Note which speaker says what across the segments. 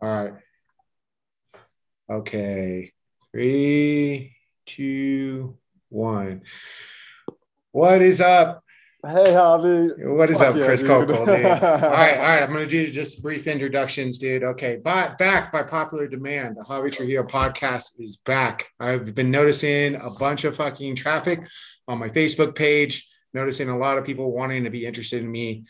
Speaker 1: All right. Okay. Three, two, one. What is up?
Speaker 2: Hey, Javi.
Speaker 1: What is
Speaker 2: Fuck
Speaker 1: up,
Speaker 2: yeah,
Speaker 1: Chris
Speaker 2: dude.
Speaker 1: Kokoll, dude? all right, all right. I'm gonna do just brief introductions, dude. Okay, but back by popular demand, the Javi Trujillo podcast is back. I've been noticing a bunch of fucking traffic on my Facebook page, noticing a lot of people wanting to be interested in me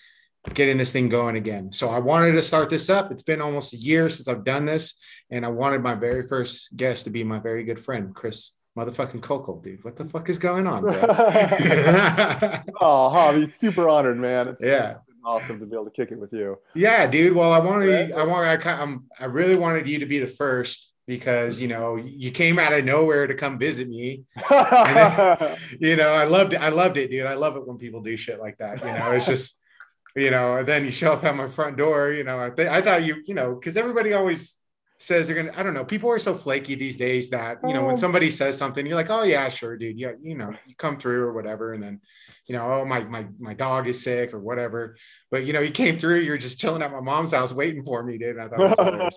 Speaker 1: getting this thing going again. So I wanted to start this up. It's been almost a year since I've done this, and I wanted my very first guest to be my very good friend, Chris motherfucking Kokoll, dude. What the fuck is going on, bro?
Speaker 2: oh, Javi, super honored, man. It's
Speaker 1: Yeah.
Speaker 2: awesome to be able to kick it with you.
Speaker 1: Yeah, dude. Well, I wanted, I want, I, I'm, I really wanted you to be the first because you know you came out of nowhere to come visit me. You know, I loved it. I loved it, dude. I love it when people do shit like that. You know, it's just, you know, and then you show up at my front door. You know, I, th- I thought you, you know, because everybody always says they're gonna. I don't know. People are so flaky these days that you know when
Speaker 2: Oh.
Speaker 1: somebody says something, you're like, oh yeah, sure, dude. Yeah, you know, you come through or whatever, and then. You know, oh my my my dog is sick or whatever, but you know, you came through. You're just chilling at my mom's house waiting for me, dude. I thought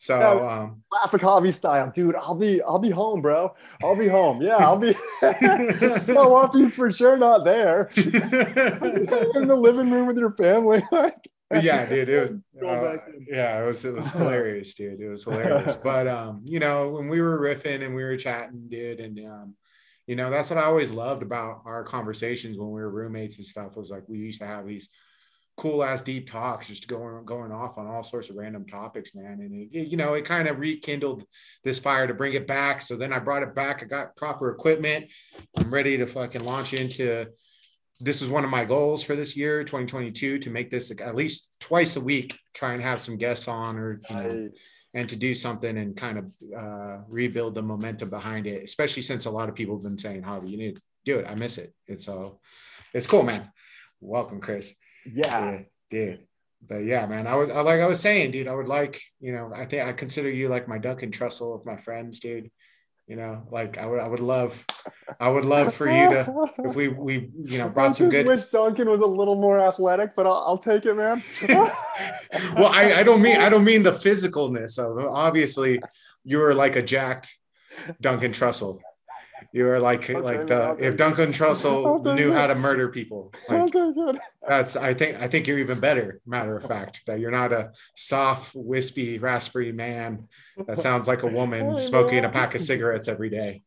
Speaker 1: So, um,
Speaker 2: Classic Javi style, dude. I'll be, I'll be home, bro. I'll be home. Yeah, I'll be. no, One Piece for sure not there. In the living room with your family, like.
Speaker 1: yeah, dude, it was uh, yeah, it was it was hilarious, dude. It was hilarious. But um, you know, when we were riffing and we were chatting, dude, and um, you know, that's what I always loved about our conversations when we were roommates and stuff was like we used to have these cool ass deep talks just going going off on all sorts of random topics man. And it, you know it kind of rekindled this fire to bring it back. So then i brought it back i got proper equipment. I'm ready to fucking launch into this is one of my goals for this year 2022 to make this at least twice a week try and have some guests on or you know, and to do something and kind of uh, rebuild the momentum behind it especially since a lot of people have been saying Javi, you need to do it. I miss it. It's so it's cool man. Welcome chris
Speaker 2: Yeah.
Speaker 1: yeah, dude. But yeah, man, I would I, like I was saying, dude. I would like, you know, I think I consider you like my Duncan Trussell of my friends, dude. You know, like I would I would love, I would love for you to if we we you know brought some
Speaker 2: I just
Speaker 1: good.
Speaker 2: Wish Duncan was a little more athletic, but I'll, I'll take it, man.
Speaker 1: well, I I don't mean I don't mean the physicalness of it. Obviously, you were like a jacked Duncan Trussell. You were like
Speaker 2: Okay,
Speaker 1: like the if Duncan Trussell knew
Speaker 2: it.
Speaker 1: how to murder people. Like,
Speaker 2: it.
Speaker 1: That's I think I think you're even better. Matter of fact, that you're not a soft, wispy, raspy man that sounds like a woman smoking a pack of cigarettes every day.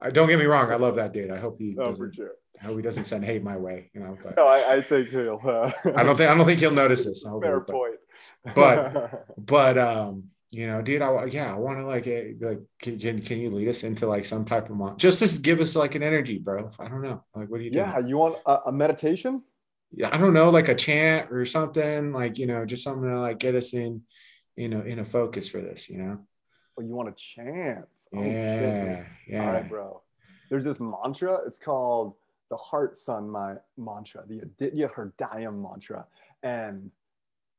Speaker 1: I, don't get me wrong, I love that dude. I hope he
Speaker 2: for
Speaker 1: doesn't.
Speaker 2: sure.
Speaker 1: I hope he doesn't send hate my way. You know, but
Speaker 2: No, I, I think he'll. Uh,
Speaker 1: I don't think I don't think he'll notice this. I hope he
Speaker 2: Fair
Speaker 1: will, but,
Speaker 2: point.
Speaker 1: but- but um, you know, dude, I yeah, I want to like eh, like can, can can you lead us into like some type of mon- just to give us like an energy, bro? I don't know. Like, what do you
Speaker 2: yeah, you want a, a meditation?
Speaker 1: yeah, I don't know, like a chant or something, like you know, just something to like get us in, you know, in a focus for this, you know.
Speaker 2: Or you want a chant? Oh,
Speaker 1: yeah, yeah.
Speaker 2: All right, bro. There's this mantra. It's called the Heart Sun my mantra, the Aditya Hridayam mantra, and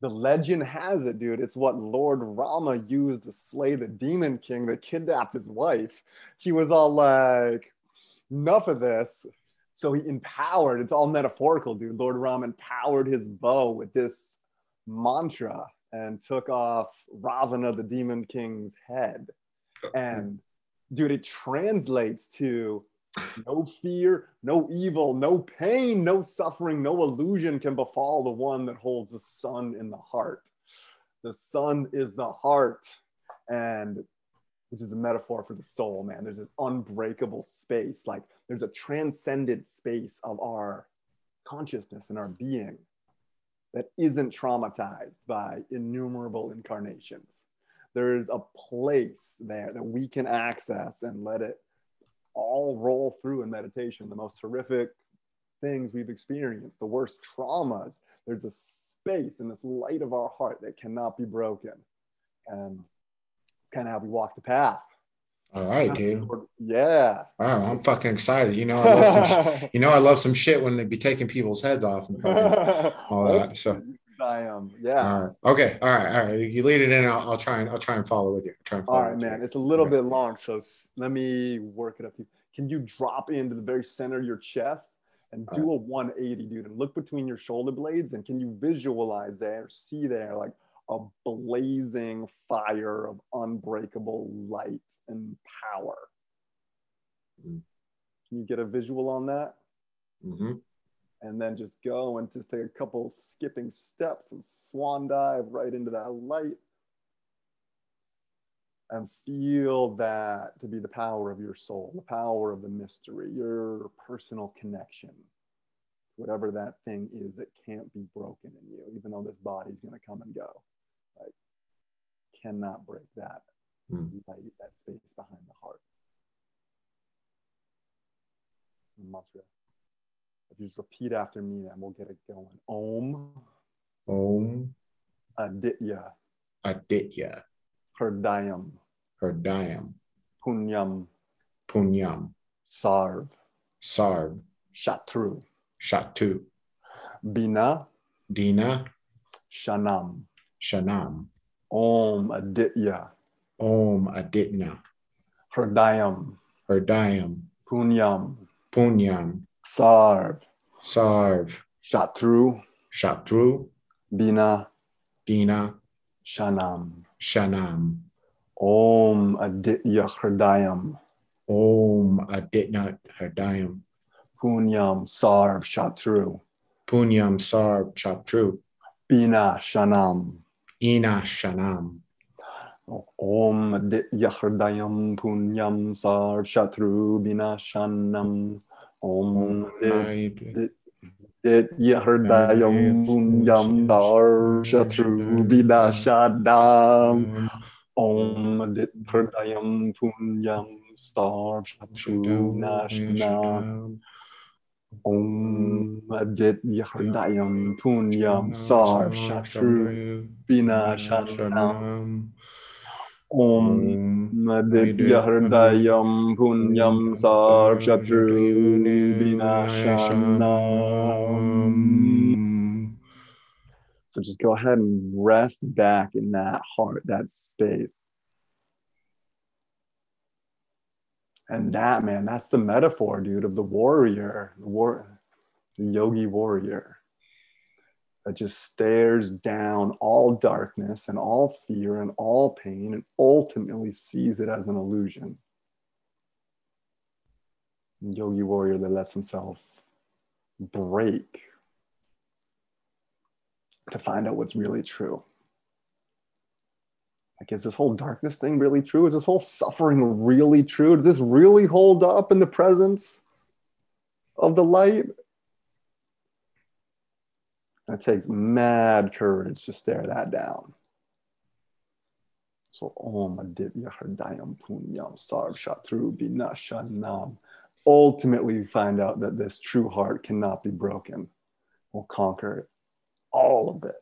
Speaker 2: the legend has it, dude. It's what Lord Rama used to slay the demon king that kidnapped his wife. He was all like, enough of this. So he empowered, it's all metaphorical, dude. Lord Rama empowered his bow with this mantra and took off Ravana, the demon king's head. And dude, it translates to no fear, no evil, no pain, no suffering, no illusion can befall the one that holds the sun in the heart. The sun is the heart, and which is a metaphor for the soul, man. There's this unbreakable space, like there's a transcendent space of our consciousness and our being that isn't traumatized by innumerable incarnations. There's a place there that we can access and let it all roll through in meditation. The most horrific things we've experienced, the worst traumas. There's a space in this light of our heart that cannot be broken. And it's kind of how we walk the path.
Speaker 1: All right, dude.
Speaker 2: Yeah.
Speaker 1: Wow, I'm fucking excited. You know, I love some. sh- you know, I love some shit when they be taking people's heads off and all that. So,
Speaker 2: I am. Yeah.
Speaker 1: all right, okay, all right, all right. You lead it in. I'll, I'll try and I'll try and follow with you. Try and follow
Speaker 2: All right,
Speaker 1: with you.
Speaker 2: man. It's a little
Speaker 1: Okay.
Speaker 2: bit long, so let me work it up to you. Can you drop into the very center of your chest and
Speaker 1: All
Speaker 2: do a 180, dude, and look between your shoulder blades? And can you visualize there, see there, like a blazing fire of unbreakable light and power.
Speaker 1: Mm.
Speaker 2: Can you get a visual on that?
Speaker 1: hmm
Speaker 2: And then just go and just take a couple skipping steps and swan dive right into that light. And feel that to be the power of your soul, the power of the mystery, your personal connection whatever that thing is that can't be broken in you, even though this body's going to come and go. Right? Cannot break that
Speaker 1: Mm.
Speaker 2: light, that space behind the heart. Mantra. If you just repeat after me, and we'll get it going. Om.
Speaker 1: Om.
Speaker 2: Aditya.
Speaker 1: Aditya.
Speaker 2: Hridayam.
Speaker 1: Hridayam.
Speaker 2: Punyam.
Speaker 1: Punyam.
Speaker 2: Sarv.
Speaker 1: Sarv.
Speaker 2: Shatru.
Speaker 1: Shatu
Speaker 2: Bina
Speaker 1: Dina.
Speaker 2: Shanam.
Speaker 1: Shanam.
Speaker 2: Om Aditya.
Speaker 1: Om Aditya.
Speaker 2: Hridayam.
Speaker 1: Hridayam.
Speaker 2: Punyam.
Speaker 1: Punyam
Speaker 2: Sarv.
Speaker 1: Sarv.
Speaker 2: Shatru.
Speaker 1: Shatru.
Speaker 2: Bina.
Speaker 1: Dina
Speaker 2: Shanam.
Speaker 1: Shanam.
Speaker 2: Om Aditya Hridayam.
Speaker 1: Om Aditya Hridayam.
Speaker 2: Punyam Sarv Shatru.
Speaker 1: Punyam Sarv Chatru
Speaker 2: Bina Shanam.
Speaker 1: Ina Shanam.
Speaker 2: Om Aditya Hridayam Punyam Sarv Shatru. Bina Shanam Om Aditya Hridayam Punyam Sarv Shatru Bina Shanam Om Aditya Hridayam Punyam Sarv Shatru Bina Shanam Om Aditya Hridayam Punyam Sarv Shatru Bina Shanam Om mm. Aditya Hridayam mm. Punyam mm. Sarv Shatru Bina Shanam So just go ahead and rest back in that heart, that space. And that, man, that's the metaphor, dude, of the warrior, the war, the yogi warrior that just stares down all darkness and all fear and all pain and ultimately sees it as an illusion. Yogi warrior that lets himself break to find out what's really true. Like, is this whole darkness thing really true? Is this whole suffering really true? Does this really hold up in the presence of the light? It takes mad courage to stare that down. So, Om Aditya Hridayam Punyam Sarv Shatru Binashanam. Ultimately, we find out that this true heart cannot be broken. We'll conquer all of it.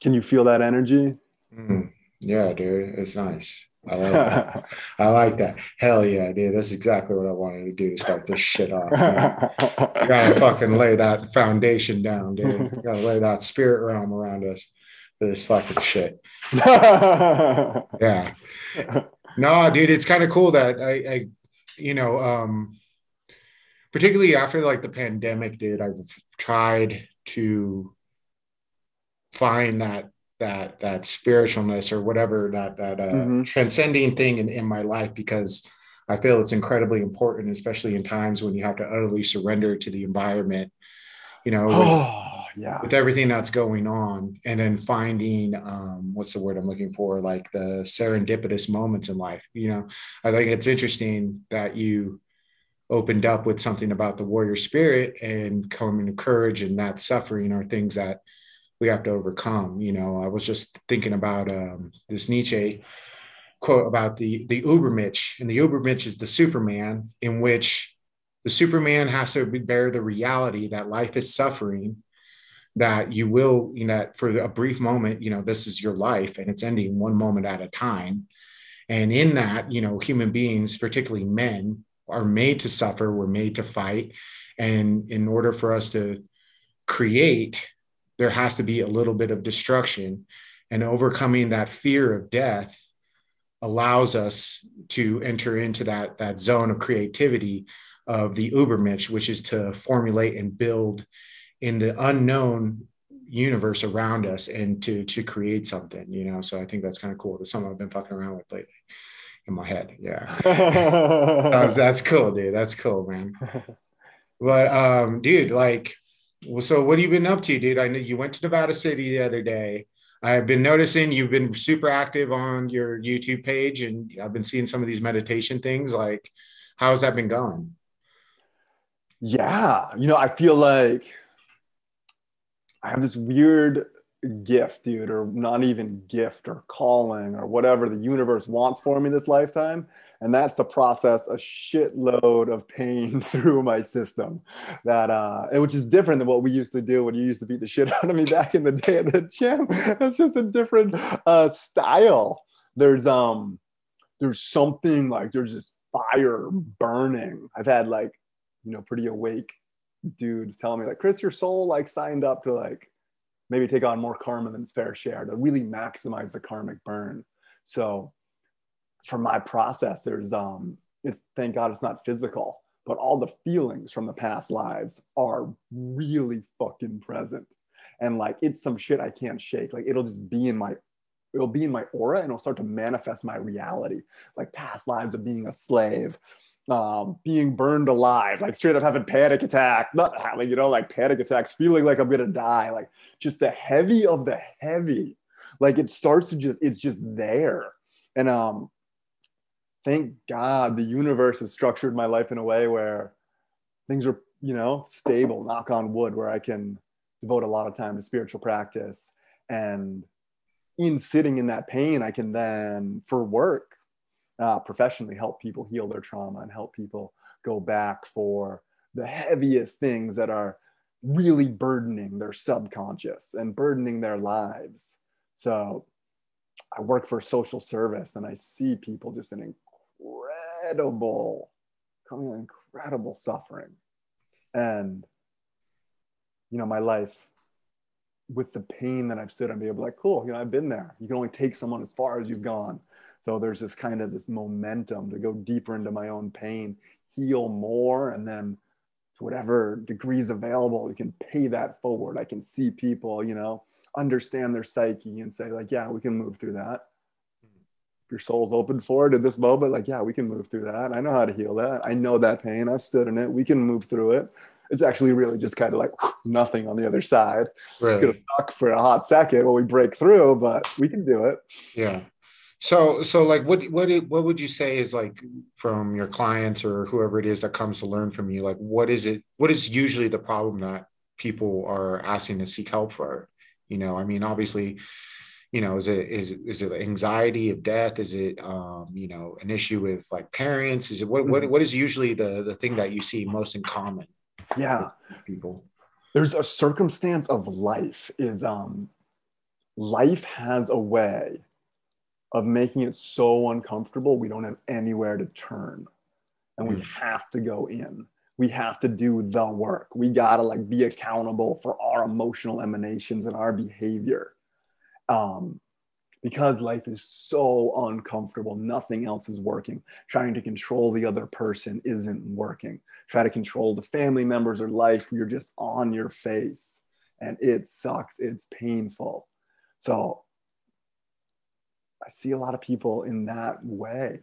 Speaker 2: Can you feel that energy?
Speaker 1: Mm. Yeah, dude, it's nice. I like that. I like that. Hell yeah, dude. That's exactly what I wanted to do to start this shit off. You gotta fucking lay that foundation down, dude. You gotta lay that spirit realm around us for this fucking shit. Yeah. No, dude, it's kind of cool that I, I, you know, um, particularly after like the pandemic, dude, I've tried to find that that that spiritualness or whatever that that uh,
Speaker 2: Mhm.
Speaker 1: transcending thing in, in my life because I feel it's incredibly important, especially in times when you have to utterly surrender to the environment. You know, with,
Speaker 2: oh, yeah.
Speaker 1: with everything that's going on and then finding um, what's the word i'm looking for like the serendipitous moments in life you know i think it's interesting that you opened up with something about the warrior spirit and coming to courage and that suffering are things that we have to overcome you know i was just thinking about um, this nietzsche quote about the the ubermensch and the ubermensch is the superman in which the superman has to bear the reality that life is suffering that you will, you know, for a brief moment, you know, this is your life and it's ending one moment at a time. And in that, you know, human beings, particularly men, are made to suffer, we're made to fight. And in order for us to create, there has to be a little bit of destruction. And overcoming that fear of death allows us to enter into that, that zone of creativity of the Ubermensch, which is to formulate and build in the unknown universe around us and to to create something you know? So i think that's kind of cool. That's something i've been fucking around with lately in my head. Yeah. That's, that's cool dude. That's cool man. But um dude like well so what have you been up to dude? I know you went to nevada city the other day. I've been noticing you've been super active on your youtube page and i've been seeing some of these meditation things. Like how's that been going?
Speaker 2: Yeah you know i feel like I have this weird gift, dude, or not even gift or calling or whatever the universe wants for me this lifetime. And that's to process a shitload of pain through my system. That uh, which is different than what we used to do when you used to beat the shit out of me back in the day at the gym. It's just a different uh, style. There's um there's something like there's just fire burning. I've had like, you know, pretty awake dudes telling me like chris your soul like signed up to like maybe take on more karma than its fair share to really maximize the karmic burn so for my process there's um it's thank god it's not physical but all the feelings from the past lives are really fucking present and like it's some shit i can't shake like it'll just be in my it'll be in my aura and it'll start to manifest my reality like past lives of being a slave um, being burned alive, like straight up having panic attack, not having, you know, like panic attacks, feeling like I'm gonna die, like just the heavy of the heavy. Like it starts to just, it's just there. And um, thank God the universe has structured my life in a way where things are, you know, stable, knock on wood, where I can devote a lot of time to spiritual practice. And in sitting in that pain, I can then, for work, uh, professionally help people heal their trauma and help people go back for the heaviest things that are really burdening their subconscious and burdening their lives. So I work for social service and I see people just in incredible, coming incredible suffering. And, you know, my life with the pain that I've stood and be able to like, cool, you know, I've been there. You can only take someone as far as you've gone. So there's this kind of this momentum to go deeper into my own pain, heal more, and then to whatever degrees available, you can pay that forward. I can see people, you know, understand their psyche and say, like, yeah, we can move through that. Your soul's open for it at this moment, like, yeah, we can move through that. I know how to heal that. I know that pain. I've stood in it. We can move through it. It's actually really just kind of like nothing on the other side. Right. It's gonna suck for a hot second when we break through, but we can do it.
Speaker 1: Yeah. So, so like, what, what, what would you say is like from your clients or whoever it is that comes to learn from you? Like, what is it? What is usually the problem that people are asking to seek help for? You know, I mean, obviously, you know, is it is is it anxiety of death? Is it um, you know an issue with like parents? Is it what what mm-hmm. what is usually the the thing that you see most in common?
Speaker 2: Yeah, people. There's a circumstance of life is um, life has a way of making it so uncomfortable we don't have anywhere to turn and we mm. have to go in we have to do the work we gotta like be accountable for our emotional emanations and our behavior um, because life is so uncomfortable nothing else is working. Trying to control the other person isn't working. Try to control the family members or life you're just on your face and it sucks. It's painful. So I see a lot of people in that way.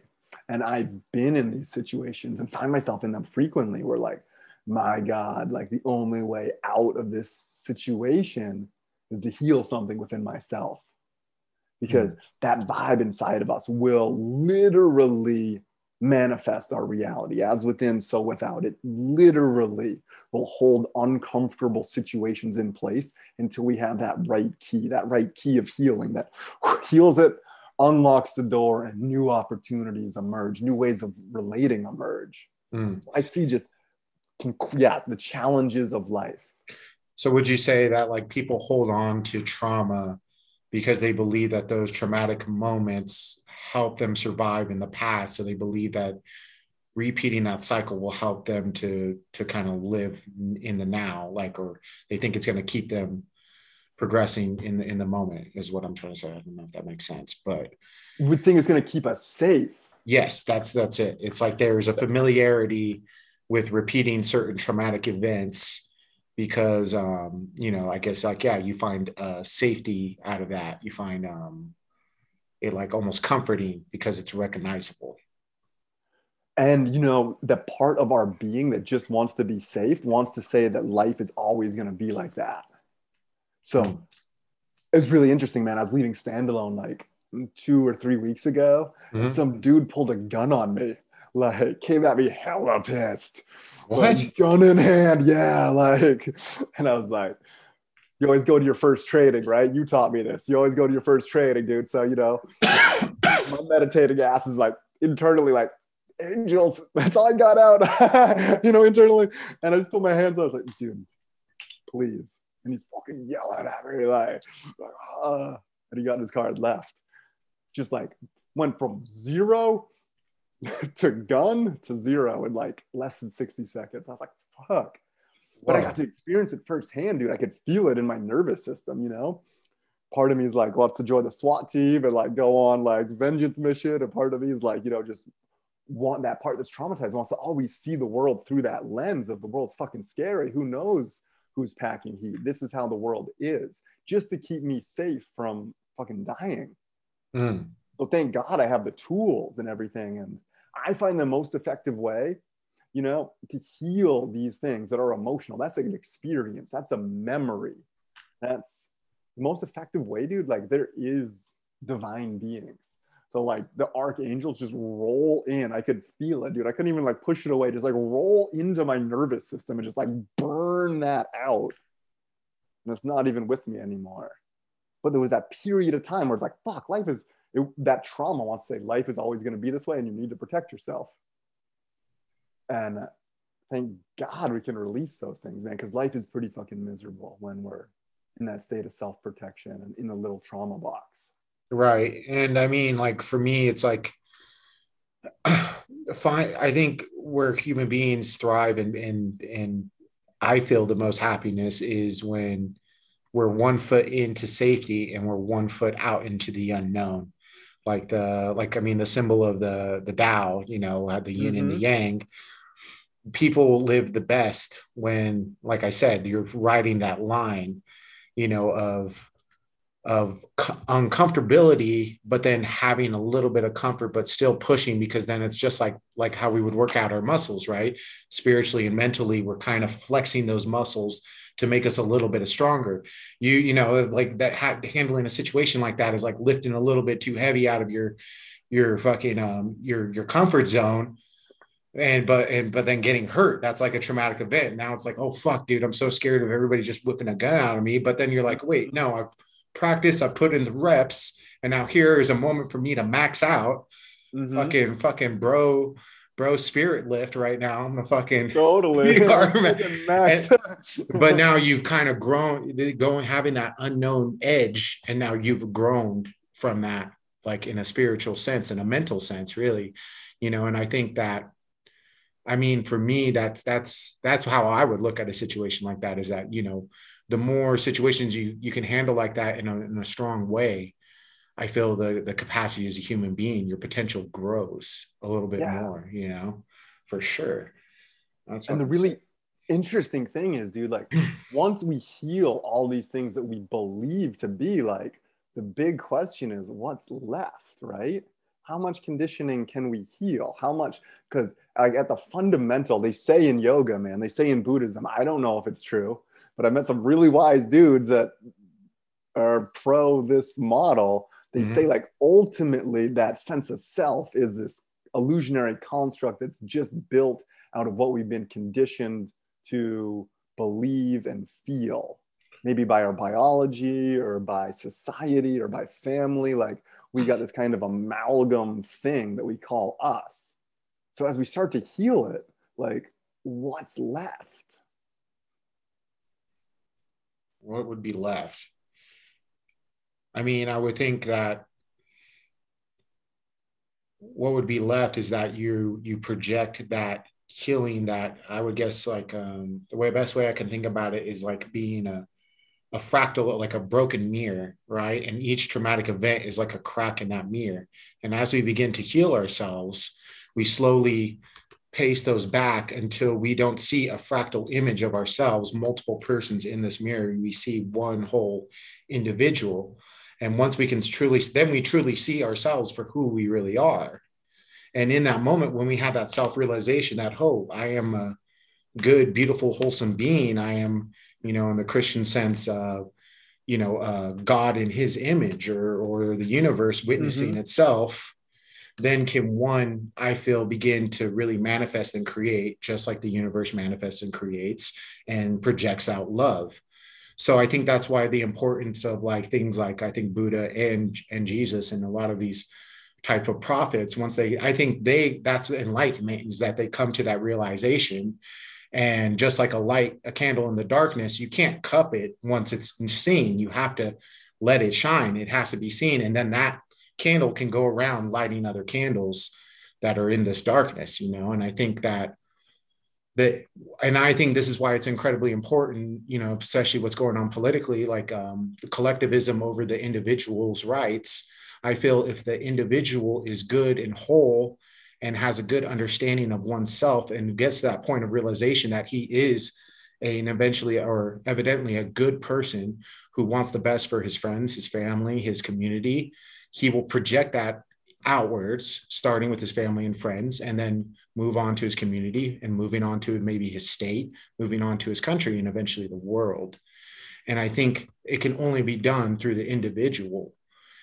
Speaker 2: And I've been in these situations and find myself in them frequently where, like, my God, like the only way out of this situation is to heal something within myself. Because mm. that vibe inside of us will literally manifest our reality as within, so without. It literally will hold uncomfortable situations in place until we have that right key, that right key of healing that heals it unlocks the door and new opportunities emerge, new ways of relating emerge. Mm. I see just, yeah, the challenges of life.
Speaker 1: So, would you say that like people hold on to trauma because they believe that those traumatic moments help them survive in the past? So, they believe that repeating that cycle will help them to to kind of live in the now like or they think it's going to keep them progressing in the in the moment is what I'm trying to say. I don't know if that makes sense, but
Speaker 2: we think it's going to keep us safe.
Speaker 1: Yes, that's that's it. It's like there's a familiarity with repeating certain traumatic events because um, you know, I guess like yeah, you find uh, safety out of that. You find um, it like almost comforting because it's recognizable.
Speaker 2: And you know, the part of our being that just wants to be safe wants to say that life is always going to be like that. So mm. it's really interesting, man. I was leaving standalone like two or three weeks ago, mm-hmm. and some dude pulled a gun on me like came at me hella pissed.
Speaker 1: What?
Speaker 2: Like, gun in hand, yeah. Like, and I was like, you always go to your first trading, right? You taught me this. You always go to your first trading, dude. So, you know, my meditating ass is like internally like, angels, that's all I got out, you know, internally. And I just put my hands up. I was like, dude, please. And he's fucking yelling at me like, uh, and he got in his car and left. Just like went from zero to gun to zero in like less than 60 seconds. I was like, fuck. But wow. I got to experience it firsthand, dude. I could feel it in my nervous system, you know? Part of me is like, wants to join the SWAT team and like go on like vengeance mission. And part of me is like, you know, just want that part that's traumatized, wants to always see the world through that lens of the world's fucking scary. Who knows who's packing heat? This is how the world is, just to keep me safe from fucking dying. Mm. So thank God I have the tools and everything. And I find the most effective way, you know, to heal these things that are emotional. That's like an experience. That's a memory. That's the most effective way, dude. Like there is divine beings. So like the archangels just roll in. I could feel it, dude. I couldn't even like push it away. Just like roll into my nervous system and just like burn that out. And it's not even with me anymore. But there was that period of time where it's like, fuck, life is it, that trauma wants to say life is always going to be this way and you need to protect yourself. And thank God we can release those things, man, because life is pretty fucking miserable when we're in that state of self protection and in the little trauma box.
Speaker 1: Right. And I mean, like for me, it's like, fine. I think where human beings thrive and, and, and I feel the most happiness is when we're one foot into safety and we're one foot out into the unknown like the like I mean the symbol of the the Tao, you know, the yin mm-hmm. and the mm-hmm. yang. People live the best when, like I said, you're riding that line, you know, of of uncomfortability, but then having a little bit of comfort, but still pushing because then it's just like like how we would work out our muscles, right? Spiritually and mentally, we're kind of flexing those muscles to make us a little bit stronger. You, you know, like that ha- handling a situation like that is like lifting a little bit too heavy out of your, your fucking, um, your, your comfort zone. And, but, and, but then getting hurt, that's like a traumatic event. Now it's like, oh, fuck, dude, I'm so scared of everybody just whipping a gun out of me. But then you're like, wait, no, I've practiced, I put in the reps. And now here is a moment for me to max out. Mm-hmm. Fucking, fucking bro, bro spirit lift right now. I'm a fucking
Speaker 2: totally.
Speaker 1: and, but now you've kind of grown, going having that unknown edge, and now you've grown from that, like in a spiritual sense, in a mental sense, really, you know. And I think that, I mean, for me, that's that's that's how I would look at a situation like that. Is that you know, the more situations you you can handle like that in a, in a strong way, I feel the the capacity as a human being, your potential grows a little bit yeah. more, you know, for sure.
Speaker 2: That's and the really say. interesting thing is, dude, like once we heal all these things that we believe to be like, the big question is what's left, right? How much conditioning can we heal? How much? Because like at the fundamental, they say in yoga, man, they say in Buddhism. I don't know if it's true, but I met some really wise dudes that are pro this model they mm-hmm. say like ultimately that sense of self is this illusionary construct that's just built out of what we've been conditioned to believe and feel maybe by our biology or by society or by family. Like we got this kind of amalgam thing that we call us. So as we start to heal it like what's left?
Speaker 1: What would be left I mean, I would think that what would be left is that you you project that healing that I would guess like um, the way best way I can think about it is like being a a fractal like a broken mirror right and each traumatic event is like a crack in that mirror and as we begin to heal ourselves we slowly pace those back until we don't see a fractal image of ourselves, multiple persons in this mirror. We see one whole individual. And once we can truly, then we truly see ourselves for who we really are. And in that moment, when we have that self realization that, oh, I am a good, beautiful, wholesome being, I am, you know, in the Christian sense, uh, you know, uh, God in his image or, or the universe witnessing mm-hmm. itself then can one, I feel, begin to really manifest and create, just like the universe manifests and creates and projects out love. So I think that's why the importance of like things like I think Buddha and and Jesus and a lot of these type of prophets, once they, I think they that's enlightenment is that they come to that realization. And just like a light, a candle in the darkness, you can't cup it once it's seen. You have to let it shine. It has to be seen. And then that candle can go around lighting other candles that are in this darkness, you know. And I think that that and I think this is why it's incredibly important, you know, especially what's going on politically, like um, collectivism over the individual's rights. I feel if the individual is good and whole and has a good understanding of oneself and gets to that point of realization that he is a, and eventually or evidently a good person who wants the best for his friends, his family, his community, he will project that outwards, starting with his family and friends, and then move on to his community and moving on to maybe his state, moving on to his country, and eventually the world. And I think it can only be done through the individual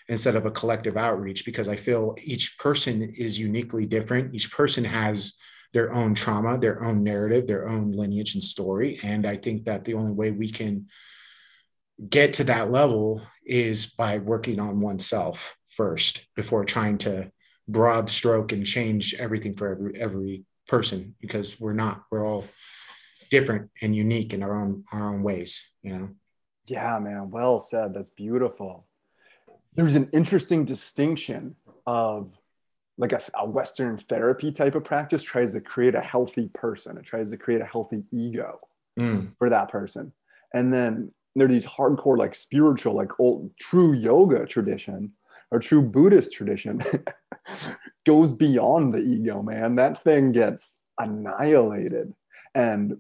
Speaker 1: instead of a collective outreach because I feel each person is uniquely different. Each person has their own trauma, their own narrative, their own lineage and story. And I think that the only way we can get to that level is by working on oneself first before trying to broad stroke and change everything for every every person because we're not we're all different and unique in our own our own ways you know?
Speaker 2: Yeah man. Well said. That's beautiful. There's an interesting distinction of like a, a, western therapy type of practice tries to create a healthy person. It tries to create a healthy ego mm. for that person. And then there are these hardcore like spiritual like old true yoga tradition or true buddhist tradition goes beyond the ego man. That thing gets annihilated. And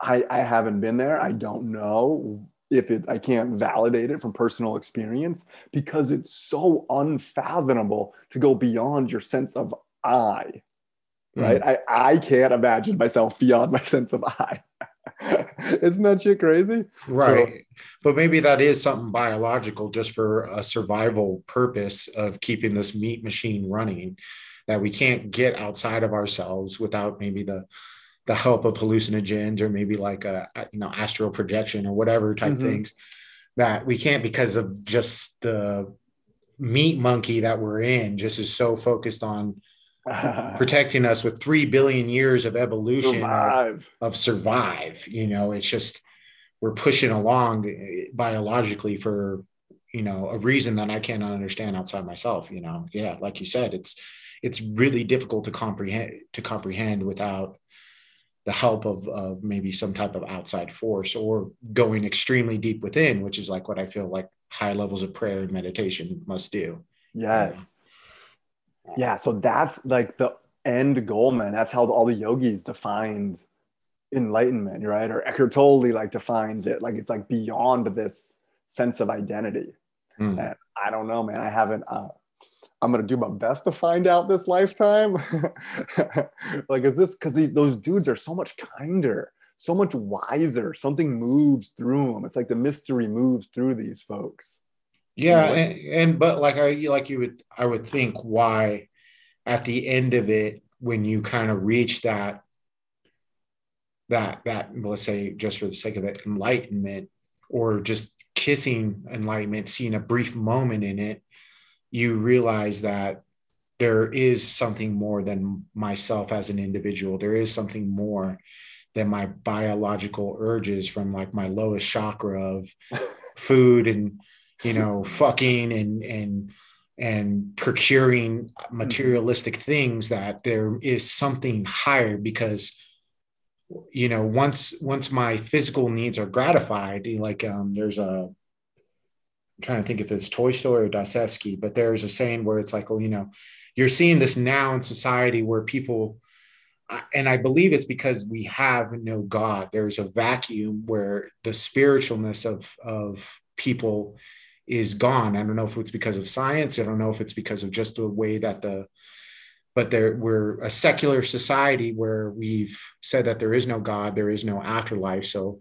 Speaker 2: i i haven't been there. I don't know if it i can't validate it from personal experience because it's so unfathomable to go beyond your sense of i right? Mm. i i can't imagine myself beyond my sense of i Isn't that shit crazy?
Speaker 1: Right. So, but maybe that is something biological just for a survival purpose of keeping this meat machine running that we can't get outside of ourselves without maybe the the help of hallucinogens or maybe like a, you know astral projection or whatever type mm-hmm. things that we can't because of just the meat monkey that we're in just is so focused on protecting us with 3 billion years of evolution survive. Of, of survive you know it's just we're pushing along eh, biologically for you know a reason that i cannot understand outside myself you know? Yeah like you said it's it's really difficult to comprehend to comprehend without the help of, of maybe some type of outside force or going extremely deep within which is like what i feel like high levels of prayer and meditation must do.
Speaker 2: Yes yeah so that's like the end goal man. That's how all the yogis defined enlightenment right? Or Eckhart Tolle like defines it. Like it's like beyond this sense of identity. Mm. and I don't know man. I haven't uh, I'm gonna do my best to find out this lifetime. Like is this because those dudes are so much kinder so much wiser. Something moves through them it's like the mystery moves through these folks
Speaker 1: yeah, and, and but like I like you would I would think why at the end of it when you kind of reach that that that let's say just for the sake of it enlightenment or just kissing enlightenment seeing a brief moment in it you realize that there is something more than myself as an individual. There is something more than my biological urges from like my lowest chakra of food and you know, fucking and and and procuring materialistic things that there is something higher because you know once once my physical needs are gratified like um there's a I'm trying to think if it's Tolstoy or Dostoevsky, but there's a saying where it's like, oh, you know, you're seeing this now in society where people, and I believe it's because we have no God. There's a vacuum where the spiritualness of of people is gone. I don't know if it's because of science. I don't know if it's because of just the way that the but there we're a secular society where we've said that there is no God, there is no afterlife. So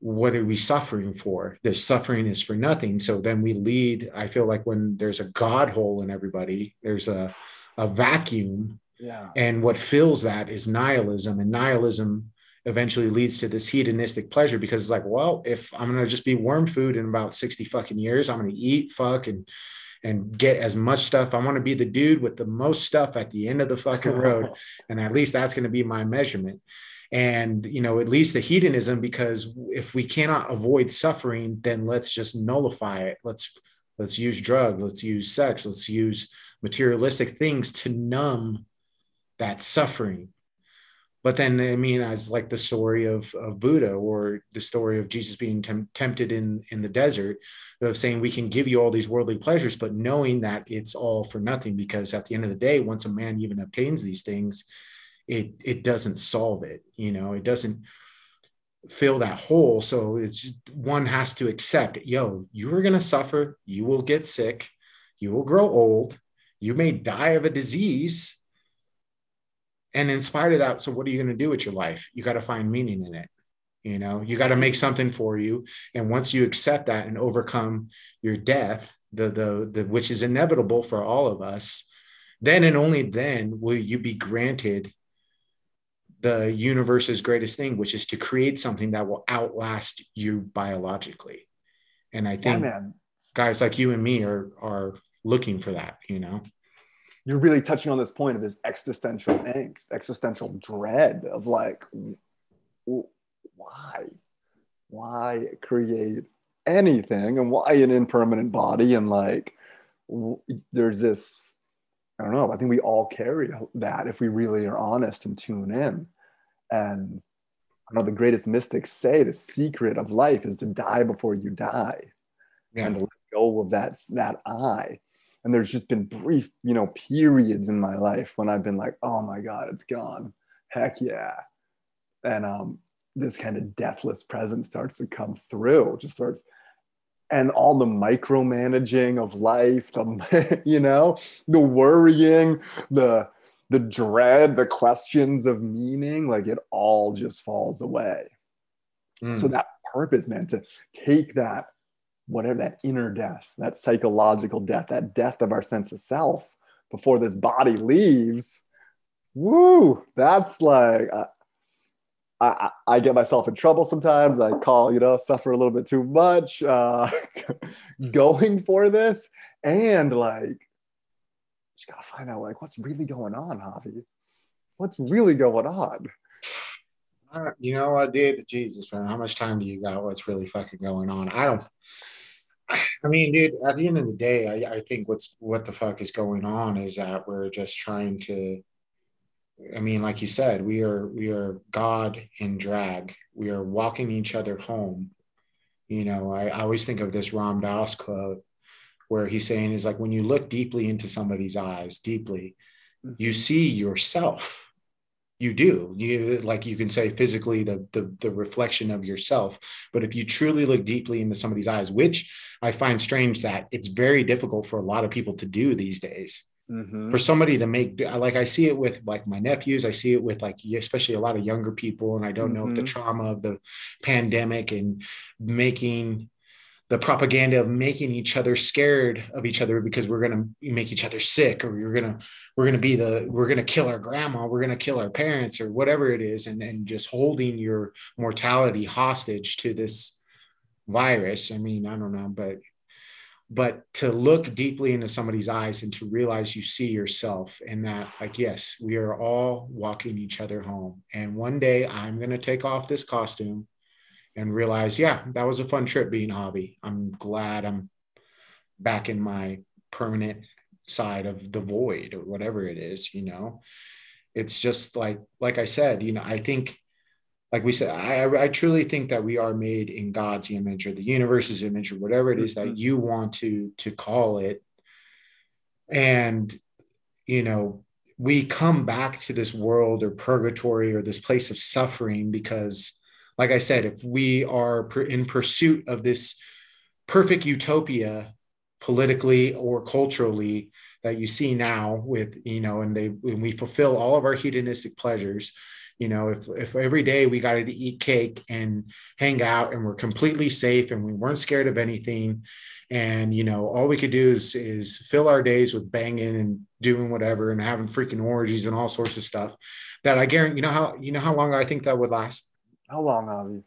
Speaker 1: what are we suffering for? The suffering is for nothing. So then we lead. I feel like when there's a God hole in everybody, there's a, a vacuum.
Speaker 2: Yeah.
Speaker 1: And what fills that is nihilism. And nihilism eventually leads to this hedonistic pleasure because it's like, well, if I'm gonna just be worm food in about 60 fucking years, I'm gonna eat, fuck, and and get as much stuff. I want to be the dude with the most stuff at the end of the fucking road. and at least that's going to be my measurement and you know at least the hedonism because if we cannot avoid suffering then let's just nullify it let's let's use drugs let's use sex let's use materialistic things to numb that suffering but then i mean as like the story of, of buddha or the story of jesus being tem- tempted in in the desert of saying we can give you all these worldly pleasures but knowing that it's all for nothing because at the end of the day once a man even obtains these things it it doesn't solve it you know? It doesn't fill that hole. So it's one has to accept yo you are going to suffer. You will get sick. You will grow old. You may die of a disease and in spite of that so what are you going to do with your life you got to find meaning in it you know you got to make something for you and once you accept that and overcome your death the the, the which is inevitable for all of us then and only then will you be granted the universe's greatest thing, which is to create something that will outlast you biologically. And I think yeah, guys like you and me are are looking for that, you know.
Speaker 2: You're really touching on this point of this existential angst, existential dread of like, why? Why create anything and why an impermanent body? And like, there's this I don't know. I think we all carry that if we really are honest and tune in. And I know the greatest mystics say the secret of life is to die before you die yeah. and to let go of that, that I. And there's just been brief, you know, periods in my life when I've been like, oh my God, it's gone. Heck yeah. And um, this kind of deathless presence starts to come through, just starts and all the micromanaging of life, the, you know, the worrying, the the dread, the questions of meaning, like it all just falls away. Mm. So that purpose, man, to take that, whatever that inner death, that psychological death, that death of our sense of self before this body leaves, woo, that's like, uh, I, I, get myself in trouble sometimes. I call, you know, suffer a little bit too much uh, going for this. And like, just gotta find out like what's really going on, Javi. What's really going on?
Speaker 1: Uh, you know, I did. Jesus, man, how much time do you got? What's really fucking going on? I don't. I mean, dude. At the end of the day, I, I think what's what the fuck is going on is that we're just trying to I mean, like you said, we are we are God in drag. We are walking each other home. You know, I, I always think of this Ram Dass quote where he's saying is like when you look deeply into somebody's eyes, deeply, mm-hmm. you see yourself. You do. You like you can say physically the, the the reflection of yourself. But if you truly look deeply into somebody's eyes, which I find strange that it's very difficult for a lot of people to do these days Mm-hmm. for somebody to make like i see it with like my nephews i see it with like especially a lot of younger people and i don't mm-hmm. know if the mm-hmm. trauma of the pandemic and making the propaganda of making each other scared of each other because we're going to make each other sick or we're going to we're going to be the we're going to kill our grandma we're going to kill our parents or whatever it is and and just holding your mortality hostage to this virus. I mean i don't know but but to look deeply into somebody's eyes and to realize you see yourself and that like yes we are all walking each other home. And one day i'm going to take off this costume and realize yeah that was a fun trip being Javi. i'm glad i'm back in my permanent side of the void or whatever it is you know it's just like like i said you know i think like we said, I, I truly think that we are made in God's image or the universe's image or whatever it is that
Speaker 2: Mhm.
Speaker 1: you want to to call it. And you know, we come back to this world or purgatory or this place of suffering because, like I said, if we are in pursuit of this perfect utopia politically or culturally that you see now with you know and they when we fulfill all of our hedonistic pleasures you know if if every day we got to eat cake and hang out and we're completely safe and we weren't scared of anything and you know all we could do is is fill our days with banging and doing whatever and having freaking orgies and all sorts of stuff that i guarantee you know how you know how long i think that would last
Speaker 2: How long, Avi?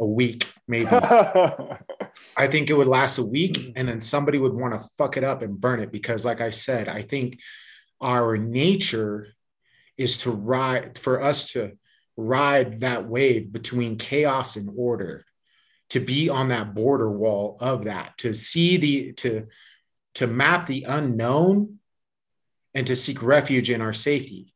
Speaker 1: a week maybe I think it would last a week hmm. and then somebody would want to fuck it up and burn it because, like I said, I think our nature is to ride for us to ride that wave between chaos and order, to be on that border wall of that, to see the to to map the unknown and to seek refuge in our safety.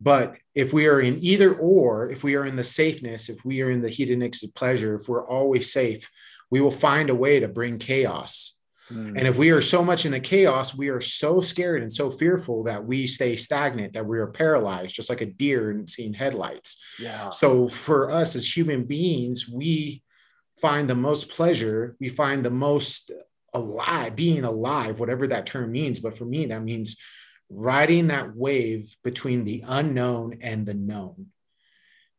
Speaker 1: But if we are in either or, if we are in the safeness, if we are in the hedonistic pleasure, if we're always safe, we will find a way to bring chaos.
Speaker 2: Mm.
Speaker 1: And if we are so much in the chaos, we are so scared and so fearful that we stay stagnant, that we are paralyzed, just like a deer in seeing headlights.
Speaker 2: yeah.
Speaker 1: So for us as human beings, we find the most pleasure, we find the most alive, being alive, whatever that term means. But for me, that means riding that wave between the unknown and the known.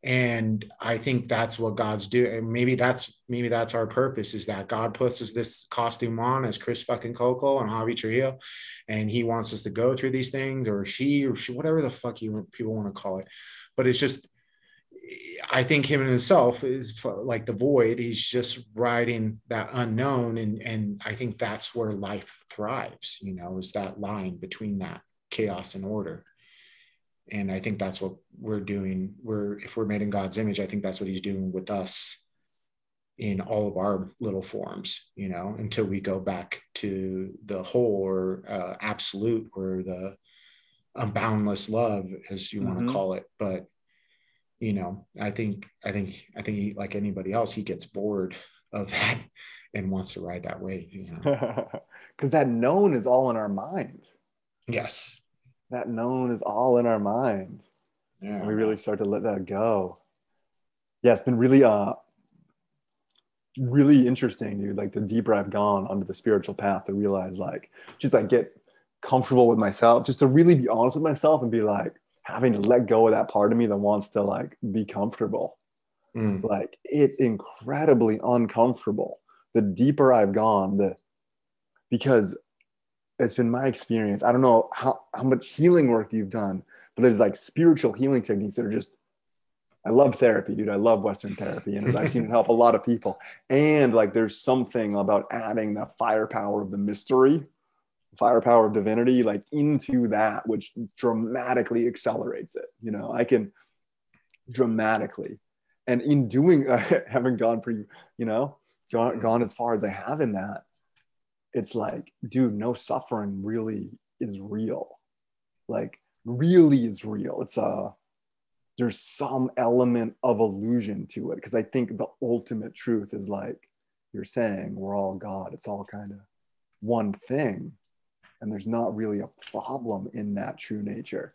Speaker 1: And I think that's what God's doing. Maybe that's maybe that's our purpose is that God puts us this costume on as Chris fucking Kokoll and Javi Trujillo, and he wants us to go through these things, or she, or she, whatever the fuck you people want to call it. But it's just I think him and himself is like the void. He's just riding that unknown, and and I think that's where life thrives. You know, is that line between that chaos and order. And I think that's what we're doing. We're if we're made in God's image, I think that's what He's doing with us in all of our little forms. You know, until we go back to the whole or uh, absolute, or the unboundless love, as you want
Speaker 2: Mhm.
Speaker 1: to call it. But you know i think i think i think he, like anybody else he gets bored of that and wants to ride that wave you know
Speaker 2: Because that known is all in our mind.
Speaker 1: yes
Speaker 2: That known is all in our mind.
Speaker 1: yeah
Speaker 2: And we really start to let that go. Yeah, it's been really uh really interesting, dude. Like the deeper I've gone onto the spiritual path to realize like just like get comfortable with myself, just to really be honest with myself and be like having to let go of that part of me that wants to like be comfortable.
Speaker 1: Mm,
Speaker 2: Like it's incredibly uncomfortable. The deeper I've gone, the because it's been my experience. I don't know how, how much healing work you've done, but there's like spiritual healing techniques that are just I love therapy, dude. I love Western therapy, and I've seen it help a lot of people. And like, there's something about adding the firepower of the mystery, firepower of divinity, like into that, which dramatically accelerates it. You know, I can dramatically, and in doing, having gone for you you know, gone gone as far as I have in that, it's like, dude, no suffering really is real. Like, really is real. It's a there's some element of illusion to it because I think the ultimate truth is like you're saying we're all God. It's all kind of one thing, and there's not really a problem in that true nature.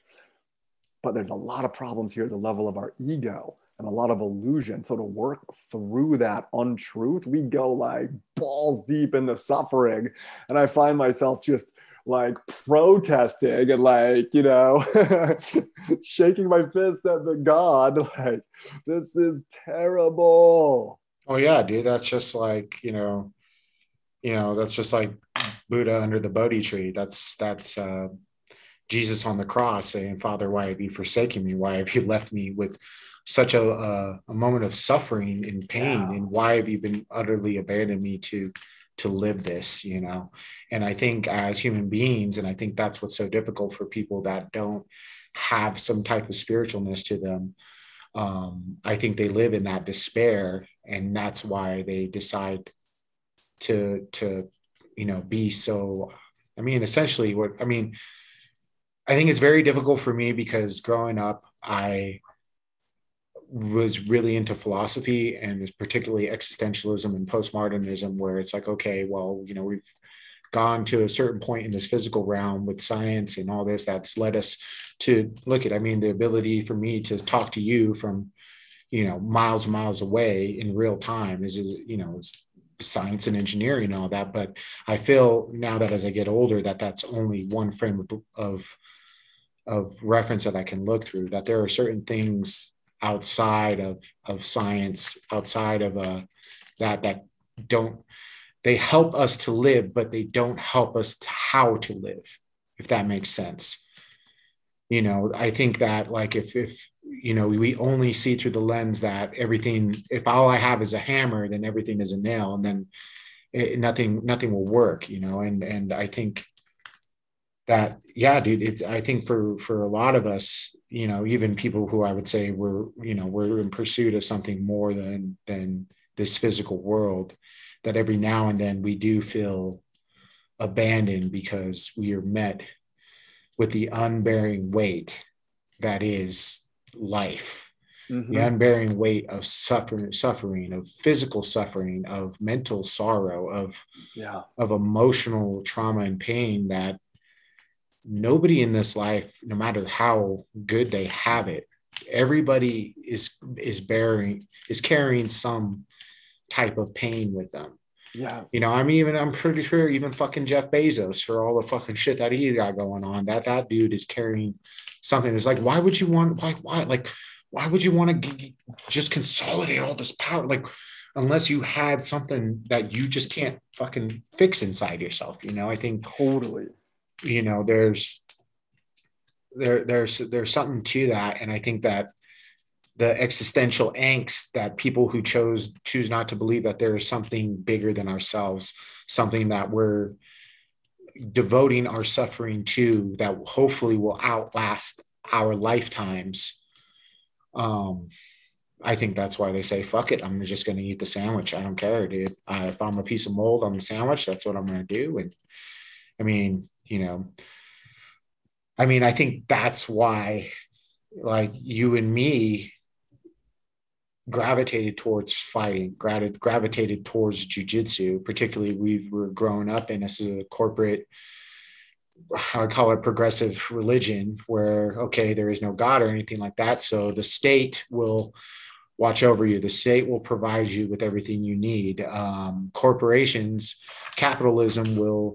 Speaker 2: But there's a lot of problems here at the level of our ego and a lot of illusion. So to work through that untruth, we go like balls deep in the suffering, and I find myself just like protesting and like you know shaking my fist at the god like this is terrible.
Speaker 1: Oh yeah dude that's just like you know you know that's just like buddha under the bodhi tree. That's that's uh jesus on the cross saying father why have you forsaken me? Why have you left me with such a a, a moment of suffering and pain? And why have you been utterly abandoned me to to live this? You know? And i think as human beings and i think that's what's so difficult for people that don't have some type of spiritualness to them um, i think they live in that despair and that's why they decide to to you know be so i mean essentially what i mean i think it's very difficult for me because growing up i was really into philosophy and particularly existentialism and postmodernism, where it's like, okay, well, you know, we've gone to a certain point in this physical realm with science and all this that's led us to look at, I mean, the ability for me to talk to you from, you know, miles and miles away in real time is, is you know, science and engineering and all that. But I feel now that as I get older, that that's only one frame of, of of reference that I can look through, that there are certain things outside of, of science, outside of uh, that, that don't, they help us to live, but they don't help us to how to live, if that makes sense. You know, I think that like if, if, you know, we only see through the lens that everything, if all I have is a hammer, then everything is a nail. And then it, nothing, nothing will work, you know? And, and I think that yeah dude it's i think for for a lot of us you know even people who i would say were you know we're in pursuit of something more than than this physical world that every now and then we do feel abandoned because we are met with the unbearing weight that is life mm-hmm. the unbearing weight of suffering suffering of physical suffering of mental sorrow of
Speaker 2: yeah
Speaker 1: of emotional trauma and pain that nobody in this life, no matter how good they have it, everybody is is bearing is carrying some type of pain with them.
Speaker 2: Yeah.
Speaker 1: You know, I'm even I'm pretty sure even fucking Jeff Bezos for all the fucking shit that he got going on, that that dude is carrying something. It's like, why would you want why why like why would you want to just consolidate all this power? Like unless you had something that you just can't fucking fix inside yourself, you know. I think
Speaker 2: totally
Speaker 1: you know there's there there's there's something to that. And i think that the existential angst that people who chose choose not to believe that there is something bigger than ourselves something that we're devoting our suffering to that hopefully will outlast our lifetimes um i think that's why they say fuck it i'm just going to eat the sandwich. I don't care dude. Uh, if i'm a piece of mold on the sandwich that's what i'm going to do. And i mean you know i mean i think that's why like you and me gravitated towards fighting gravitated towards jujitsu particularly we were growing up in a corporate I call it progressive religion, where okay, there is no God or anything like that. So the state will watch over you. The state will provide you with everything you need. Um, corporations, capitalism will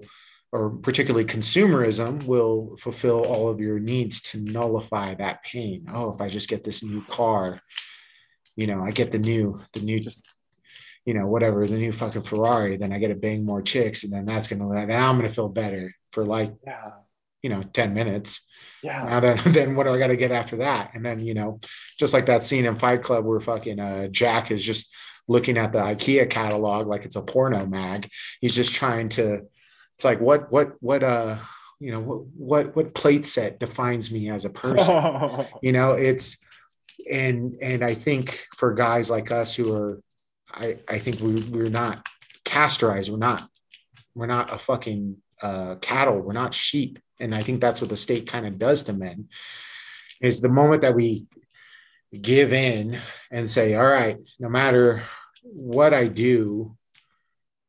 Speaker 1: or particularly consumerism will fulfill all of your needs to nullify that pain. Oh, if I just get this new car, you know, I get the new, the new, you know, whatever, the new fucking Ferrari, then I get to bang more chicks, and then that's gonna, then I'm gonna feel better for like,
Speaker 2: yeah.
Speaker 1: you know, 10 minutes.
Speaker 2: Yeah.
Speaker 1: Now then, then what do I got to get after that? And then, you know, just like that scene in Fight Club where fucking uh, Jack is just looking at the IKEA catalog like it's a porno mag. He's just trying to, it's like what what what uh you know what what what plate set defines me as a person? You know it's and and i think for guys like us who are i i think we, we're not castorized we're not we're not a fucking uh, cattle we're not sheep. And i think that's what the state kind of does to men is the moment that we give in and say all right no matter what i do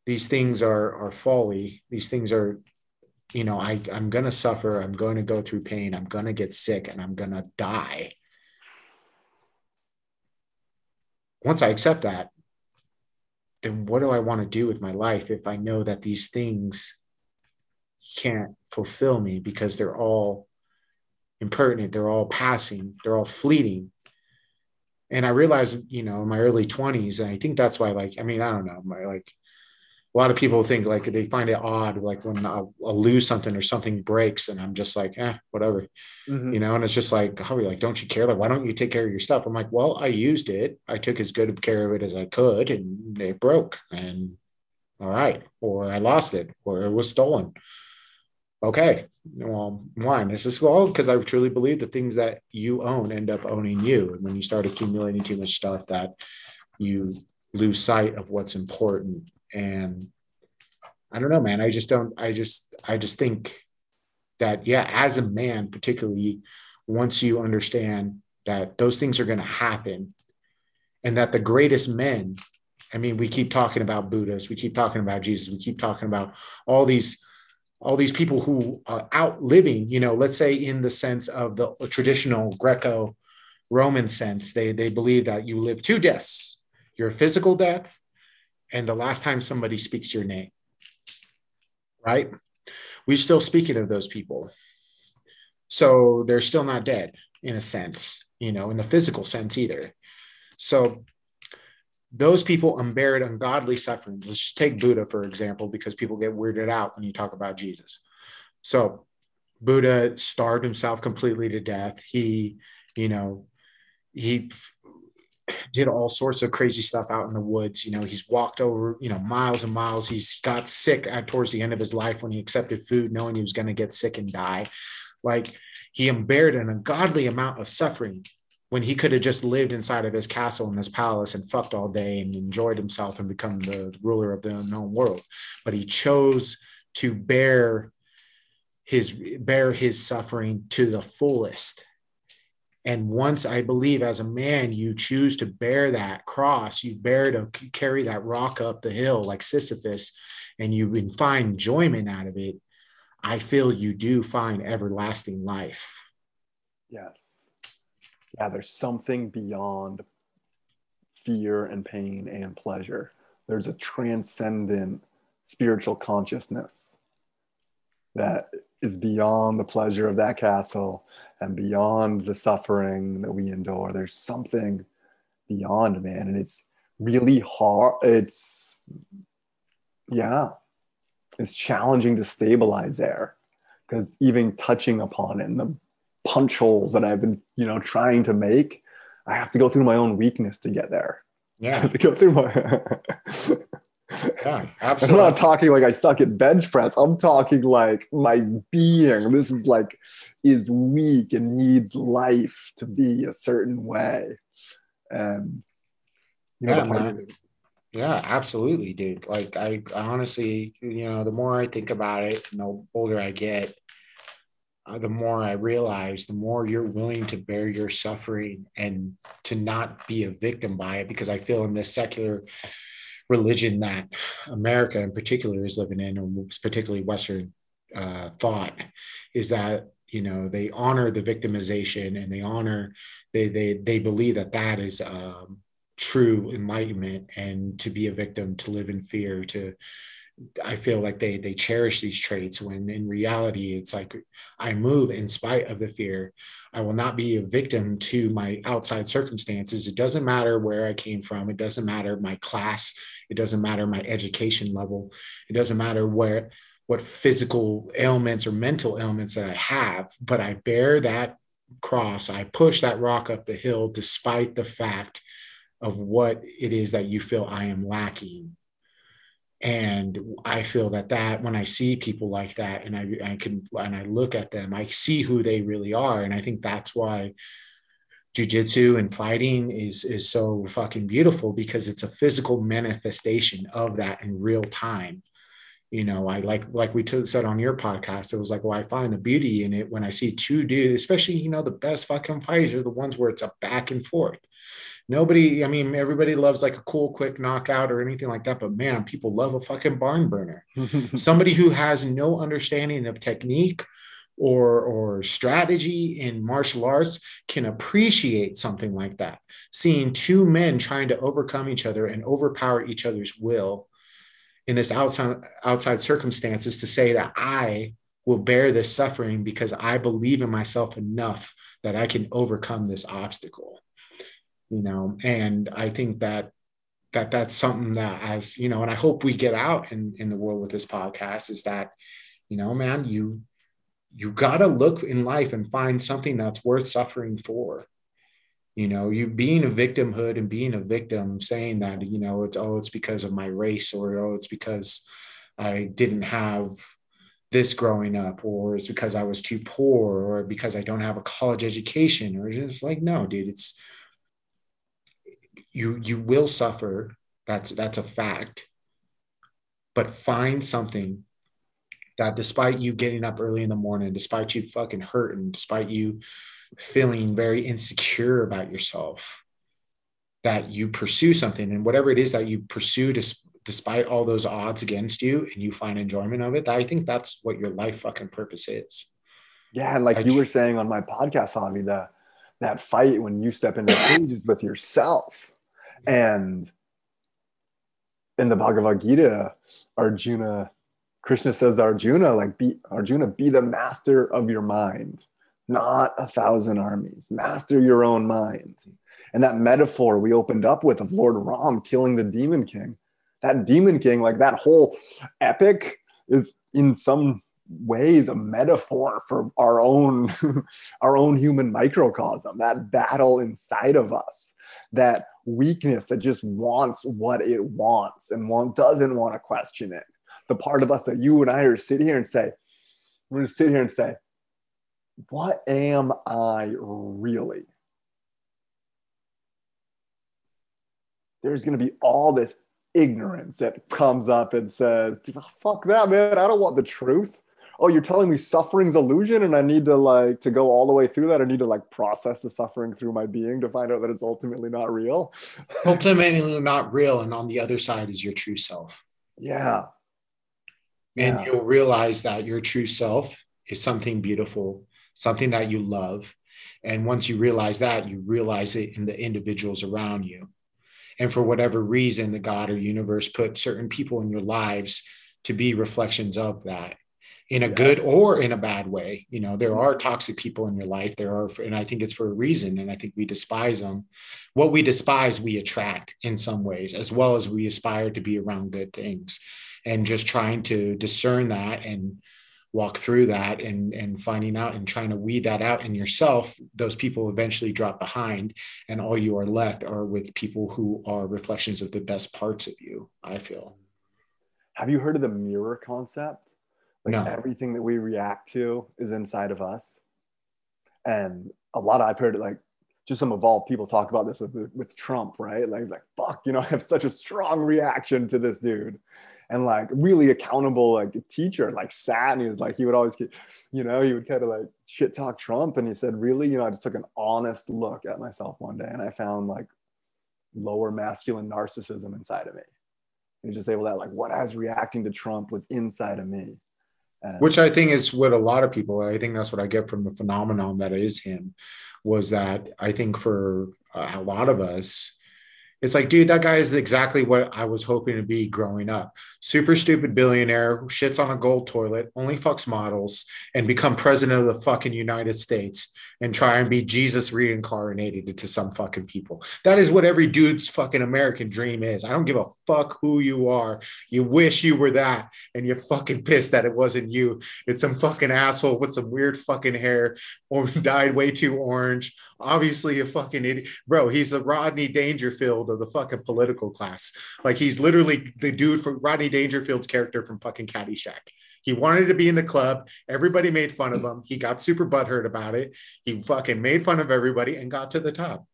Speaker 1: these things are are folly. These things are you know i i'm going to suffer i'm going to go through pain i'm going to get sick and i'm going to die. Once i accept that then what do i want to do with my life if i know that these things can't fulfill me because they're all impertinent they're all passing they're all fleeting? And i realized you know in my early 20s and i think that's why like i mean i don't know my like a lot of people think like they find it odd, like when I'll, I'll lose something or something breaks, and I'm just like, eh, whatever, mm-hmm. you know. And it's just like, how are you like, don't you care? Like, why don't you take care of your stuff? I'm like, well, I used it. I took as good of care of it as I could, and it broke. And all right, or I lost it, or it was stolen. Okay, well, why? This is well because I truly believe the things that you own end up owning you, and when you start accumulating too much stuff, that you lose sight of what's important and i don't know man. I just don't i just i just think that yeah as a man particularly once you understand that those things are going to happen and that the greatest men i mean we keep talking about buddhists we keep talking about jesus we keep talking about all these all these people who are outliving you know let's say in the sense of the traditional greco roman sense they they believe that you live two deaths your physical death and the last time somebody speaks your name right we're still speaking of those people so they're still not dead in a sense you know in the physical sense either so those people unbear ungodly sufferings. Let's just take Buddha, for example, because people get weirded out when you talk about Jesus. So Buddha starved himself completely to death. He, you know, he did all sorts of crazy stuff out in the woods. You know, he's walked over, you know, miles and miles. He's got sick at towards the end of his life when he accepted food, knowing he was going to get sick and die. Like he unbeared an ungodly amount of suffering when he could have just lived inside of his castle and his palace and fucked all day and enjoyed himself and become the ruler of the unknown world but he chose to bear his bear his suffering to the fullest and once i believe as a man you choose to bear that cross you bear to carry that rock up the hill like sisyphus and you find enjoyment out of it i feel you do find everlasting life
Speaker 2: yes yeah, there's something beyond fear and pain and pleasure. There's a transcendent spiritual consciousness that is beyond the pleasure of that castle and beyond the suffering that we endure. There's something beyond, man. And it's really hard. It's, yeah, it's challenging to stabilize there because even touching upon it and the punch holes that I've been, you know, trying to make, I have to go through my own weakness to get there.
Speaker 1: Yeah.
Speaker 2: to go through my
Speaker 1: Yeah, absolutely.
Speaker 2: I'm not talking like I suck at bench press. I'm talking like my being. This is like is weak and needs life to be a certain way. And
Speaker 1: you know, yeah, man. Yeah, absolutely, dude. Like I, I honestly, you know, the more I think about it, the older I get, uh, the more I realize, the more you're willing to bear your suffering and to not be a victim by it. Because I feel in this secular religion that America in particular is living in, or particularly Western uh, thought, is that you know they honor the victimization and they honor they they they believe that that is um, true enlightenment and to be a victim to live in fear to I feel like they they cherish these traits when in reality it's like I move in spite of the fear. I will not be a victim to my outside circumstances. It doesn't matter where I came from. It doesn't matter my class. It doesn't matter my education level. It doesn't matter where what physical ailments or mental ailments that I have, but I bear that cross. I push that rock up the hill despite the fact of what it is that you feel I am lacking and i feel that that when i see people like that and i, I can and i look at them i see who they really are. And i think that's why jujitsu and fighting is is so fucking beautiful because it's a physical manifestation of that in real time. You know i like like we took, said on your podcast it was like well i find the beauty in it when i see two dudes especially you know the best fucking fighters are the ones where it's a back and forth nobody, I mean, everybody loves like a cool, quick knockout or anything like that. But man, people love a fucking barn burner. Somebody who has no understanding of technique or or strategy in martial arts can appreciate something like that seeing two men trying to overcome each other and overpower each other's will in this outside outside circumstances to say that i will bear this suffering because i believe in myself enough that i can overcome this obstacle you know and i think that that that's something that as you know and i hope we get out in in the world with this podcast is that you know man you you got to look in life and find something that's worth suffering for. You know you being a victimhood and being a victim saying that you know it's oh it's because of my race or oh it's because i didn't have this growing up or it's because i was too poor or because i don't have a college education or just like no dude it's you you will suffer that's that's a fact but find something that despite you getting up early in the morning despite you fucking hurting despite you feeling very insecure about yourself that you pursue something and whatever it is that you pursue dis- despite all those odds against you and you find enjoyment of it, I think that's what your life fucking purpose is.
Speaker 2: Yeah, and like I you were saying on my podcast, Javi, the that fight when you step into the cages with yourself. And in the Bhagavad Gita, Arjuna, Krishna says Arjuna, like be Arjuna, be the master of your mind, not a thousand armies. Master your own mind. And that metaphor we opened up with of Lord Ram killing the demon king, that demon king, like that whole epic is in some ways a metaphor for our own our own human microcosm that battle inside of us that weakness that just wants what it wants and want, doesn't want to question it the part of us that you and i are sit here and say we're going to sit here and say what am i really there's going to be all this ignorance that comes up and says, fuck that, man. I don't want the truth. Oh, you're telling me suffering's illusion and I need to like to go all the way through that. I need to like process the suffering through my being to find out that it's ultimately not real.
Speaker 1: ultimately not real. And on the other side is your true self.
Speaker 2: Yeah.
Speaker 1: And yeah. you'll realize that your true self is something beautiful, something that you love. And once you realize that, you realize it in the individuals around you and for whatever reason the god or universe put certain people in your lives to be reflections of that in a good or in a bad way. You know there are toxic people in your life. There are and i think it's for a reason and i think we despise them what we despise we attract in some ways as well as we aspire to be around good things. And just trying to discern that and walk through that and and finding out and trying to weed that out in yourself those people eventually drop behind and all you are left are with people who are reflections of the best parts of you i feel.
Speaker 2: Have you heard of the mirror concept like
Speaker 1: no.
Speaker 2: everything that we react to is inside of us. And a lot of, i've heard it like just some evolved people talk about this with, with trump right? Like like fuck you know i have such a strong reaction to this dude. And like really accountable like teacher like sat and he was like he would always get you know he would kind of like shit talk trump and he said really? You know i just took an honest look at myself one day and i found like lower masculine narcissism inside of me. And just able to like what i was reacting to trump was inside of me
Speaker 1: and which i think is what a lot of people i think that's what i get from the phenomenon that is him was that i think for uh, a lot of us it's like, dude, that guy is exactly what I was hoping to be growing up. Super stupid billionaire, shits on a gold toilet, only fucks models, and become president of the fucking United States and try and be Jesus reincarnated to some fucking people. That is what every dude's fucking American dream is. I don't give a fuck who you are. You wish you were that, and you're fucking pissed that it wasn't you. It's some fucking asshole with some weird fucking hair or dyed way too orange. Obviously, a fucking idiot. Bro, he's a Rodney Dangerfield of the fucking political class. Like he's literally the dude from Rodney Dangerfield's character from fucking Caddyshack. He wanted to be in the club. Everybody made fun of him. He got super butthurt about it. He fucking made fun of everybody and got to the top.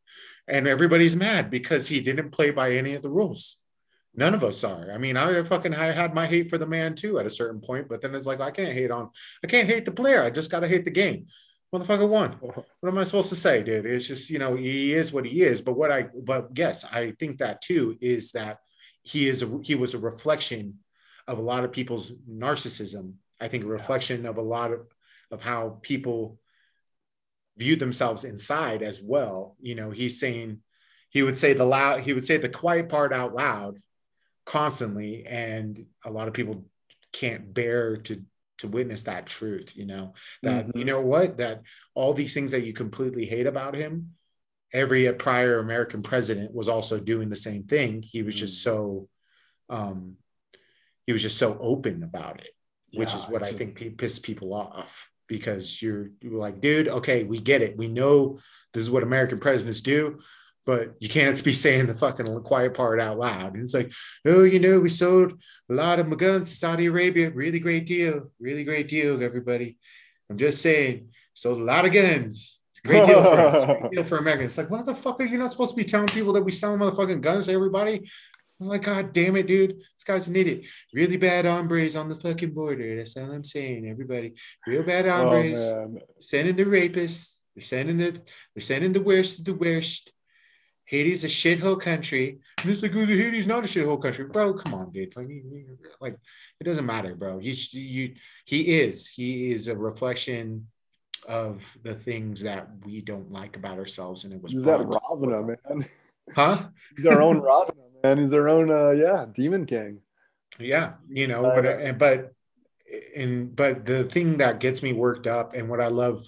Speaker 1: And everybody's mad because he didn't play by any of the rules. None of us are. I mean, I fucking I had my hate for the man too at a certain point, but then it's like I can't hate on, I can't hate the player. I just gotta hate the game motherfucker won. Oh. What am I supposed to say, dude? It's just, you know, he is what he is. But what I, but yes, I think that too is that he is, a, he was a reflection of a lot of people's narcissism. I think a reflection of a lot of, of how people view themselves inside as well. You know, he's saying, he would say the loud, he would say the quiet part out loud constantly. And a lot of people can't bear to to witness that truth you know that mm-hmm. you know what that all these things that you completely hate about him every prior american president was also doing the same thing he was just mm-hmm. so um he was just so open about it which yeah, is what i think pissed people off because you're, you're like dude okay we get it we know this is what american presidents do but you can't be saying the fucking quiet part out loud. And it's like, oh, you know, we sold a lot of my guns to Saudi Arabia. Really great deal. Really great deal, everybody. I'm just saying, sold a lot of guns. It's a great deal for us. Great deal for Americans. It's like, what the fuck are you not supposed to be telling people that we sell motherfucking guns to everybody? I'm like, God damn it, dude. This guy's an idiot. Really bad hombres on the fucking border. That's all I'm saying. Everybody, real bad oh, hombres. Oh, sending the rapists. They're sending the they're sending the worst of the worst Haiti's a shithole country. Mr. Guzi, Haiti's not a shithole country, bro. Come on, dude. Like, like it doesn't matter, bro. He's you. He is. He is a reflection of the things that we don't like about ourselves, and it was
Speaker 2: He's that Ravana, man.
Speaker 1: Huh?
Speaker 2: He's our own Ravana, man. He's our own, uh, yeah, demon king.
Speaker 1: Yeah, you know, but and but and but the thing that gets me worked up, and what I love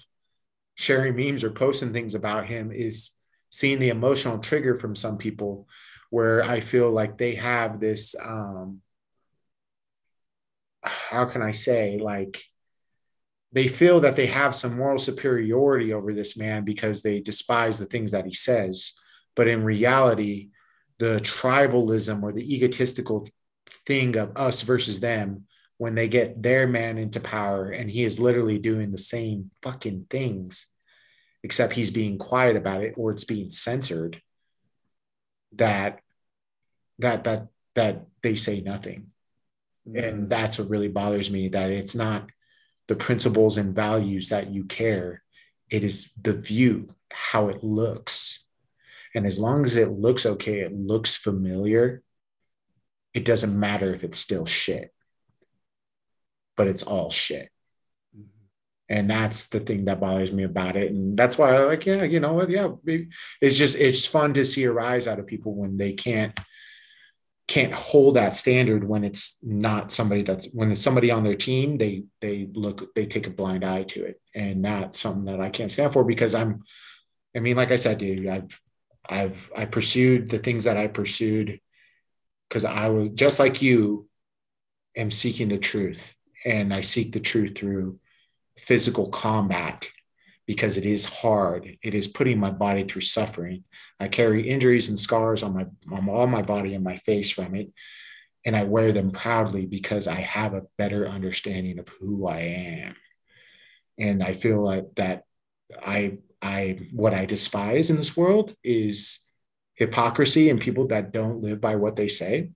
Speaker 1: sharing memes or posting things about him is seeing the emotional trigger from some people where I feel like they have this um how can I say like they feel that they have some moral superiority over this man because they despise the things that he says. But in reality the tribalism or the egotistical thing of us versus them when they get their man into power and he is literally doing the same fucking things except he's being quiet about it or it's being censored that that that that they say nothing mm-hmm. and that's what really bothers me that it's not the principles and values that you care it is the view how it looks and as long as it looks okay it looks familiar it doesn't matter if it's still shit but it's all shit. And that's the thing that bothers me about it. And that's why I like, yeah, you know? Yeah. It's just, it's fun to see a rise out of people when they can't, can't hold that standard when it's not somebody that's when it's somebody on their team they they look they take a blind eye to it and that's something that i can't stand for because i'm i mean like i said dude i've i've i pursued the things that i pursued because i was just like you am seeking the truth and I seek the truth through physical combat because it is hard. It is putting my body through suffering. I carry injuries and scars on my on all my body and my face from it, and I wear them proudly because I have a better understanding of who I am. And I feel like that I I what I despise in this world is hypocrisy and people that don't live by what they say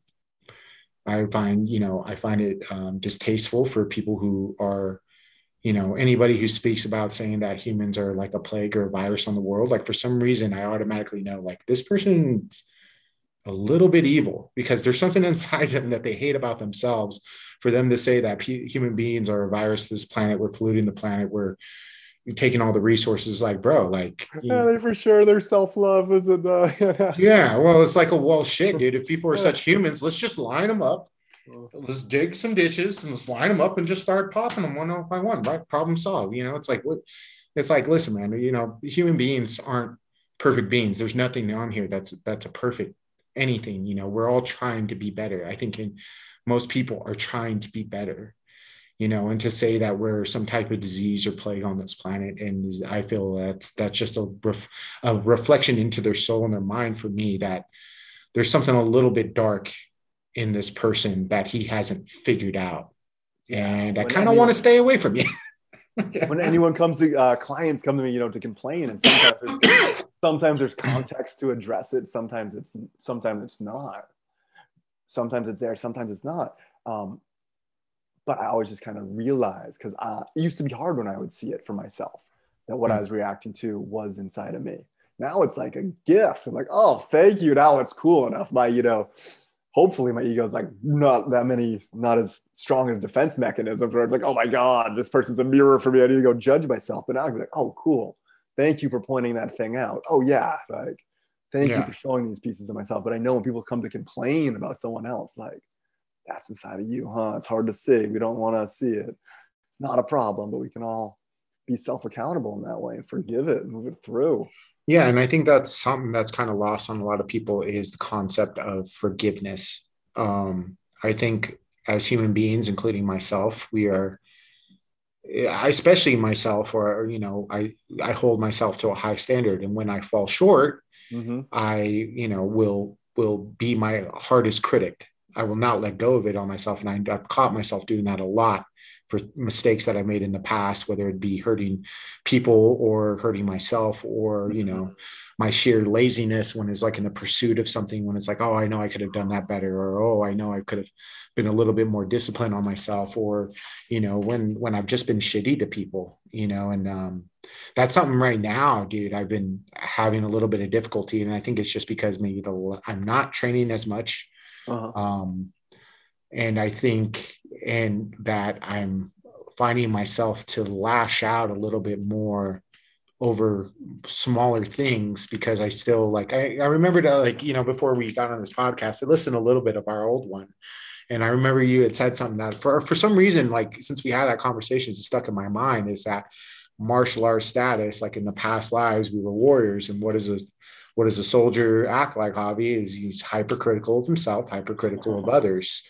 Speaker 1: I find, you know, I find it um, distasteful for people who are, you know, anybody who speaks about saying that humans are like a plague or a virus on the world. Like for some reason, I automatically know like this person's a little bit evil because there's something inside them that they hate about themselves. For them to say that p- human beings are a virus to this planet, we're polluting the planet, we're taking all the resources like bro like
Speaker 2: yeah they for sure their self-love isn't uh,
Speaker 1: yeah well it's like a well shit dude if people are such humans let's just line them up let's dig some ditches and let's line them up and just start popping them one by one right? Problem solved you know? It's like what it's like listen man you know human beings aren't perfect beings. There's nothing on here that's that's a perfect anything you know? We're all trying to be better. I think in, most people are trying to be better you know, and to say that we're some type of disease or plague on this planet. And I feel that's that's just a, ref, a reflection into their soul and their mind for me that there's something a little bit dark in this person that he hasn't figured out. And I kind of want to stay away from you.
Speaker 2: when anyone comes to uh, clients come to me, you know, to complain, and sometimes there's, sometimes there's context to address it. Sometimes it's sometimes it's not. Sometimes it's there. Sometimes it's not. Um, but I always just kind of realized because it used to be hard when I would see it for myself that what mm. I was reacting to was inside of me. Now it's like a gift. I'm like, oh, thank you. Now it's cool enough. My, you know, hopefully my ego is like not that many, not as strong as defense mechanisms where it's like, oh my God, this person's a mirror for me. I need to go judge myself. But now I'm like, oh, cool. Thank you for pointing that thing out. Oh yeah, like thank yeah. you for showing these pieces of myself. But I know when people come to complain about someone else, like that's inside of you, huh? It's hard to see. We don't want to see it. It's not a problem, but we can all be self accountable in that way and forgive it, move it through.
Speaker 1: Yeah, and I think that's something that's kind of lost on a lot of people is the concept of forgiveness. Um, I think as human beings, including myself, we are, especially myself, or you know, I I hold myself to a high standard, and when I fall short, mm-hmm. I you know will will be my hardest critic I will not let go of it on myself. And I, I've caught myself doing that a lot for mistakes that I made in the past, whether it be hurting people or hurting myself or, you know, mm-hmm. my sheer laziness when it's like in the pursuit of something, when it's like, oh, I know I could have done that better, or oh, I know I could have been a little bit more disciplined on myself, or, you know, when when I've just been shitty to people, you know, and um, that's something right now, dude. I've been having a little bit of difficulty, and I think it's just because maybe the I'm not training as much, uh-huh. um, and I think and that I'm finding myself to lash out a little bit more over smaller things because I still like I, I remember that like you know before we got on this podcast I listened a little bit of our old one. And I remember you had said something that for for some reason like since we had that conversation it's stuck in my mind is that martial arts status like in the past lives we were warriors. And what is a what does a soldier act like Javi is he's hypercritical of himself hypercritical of others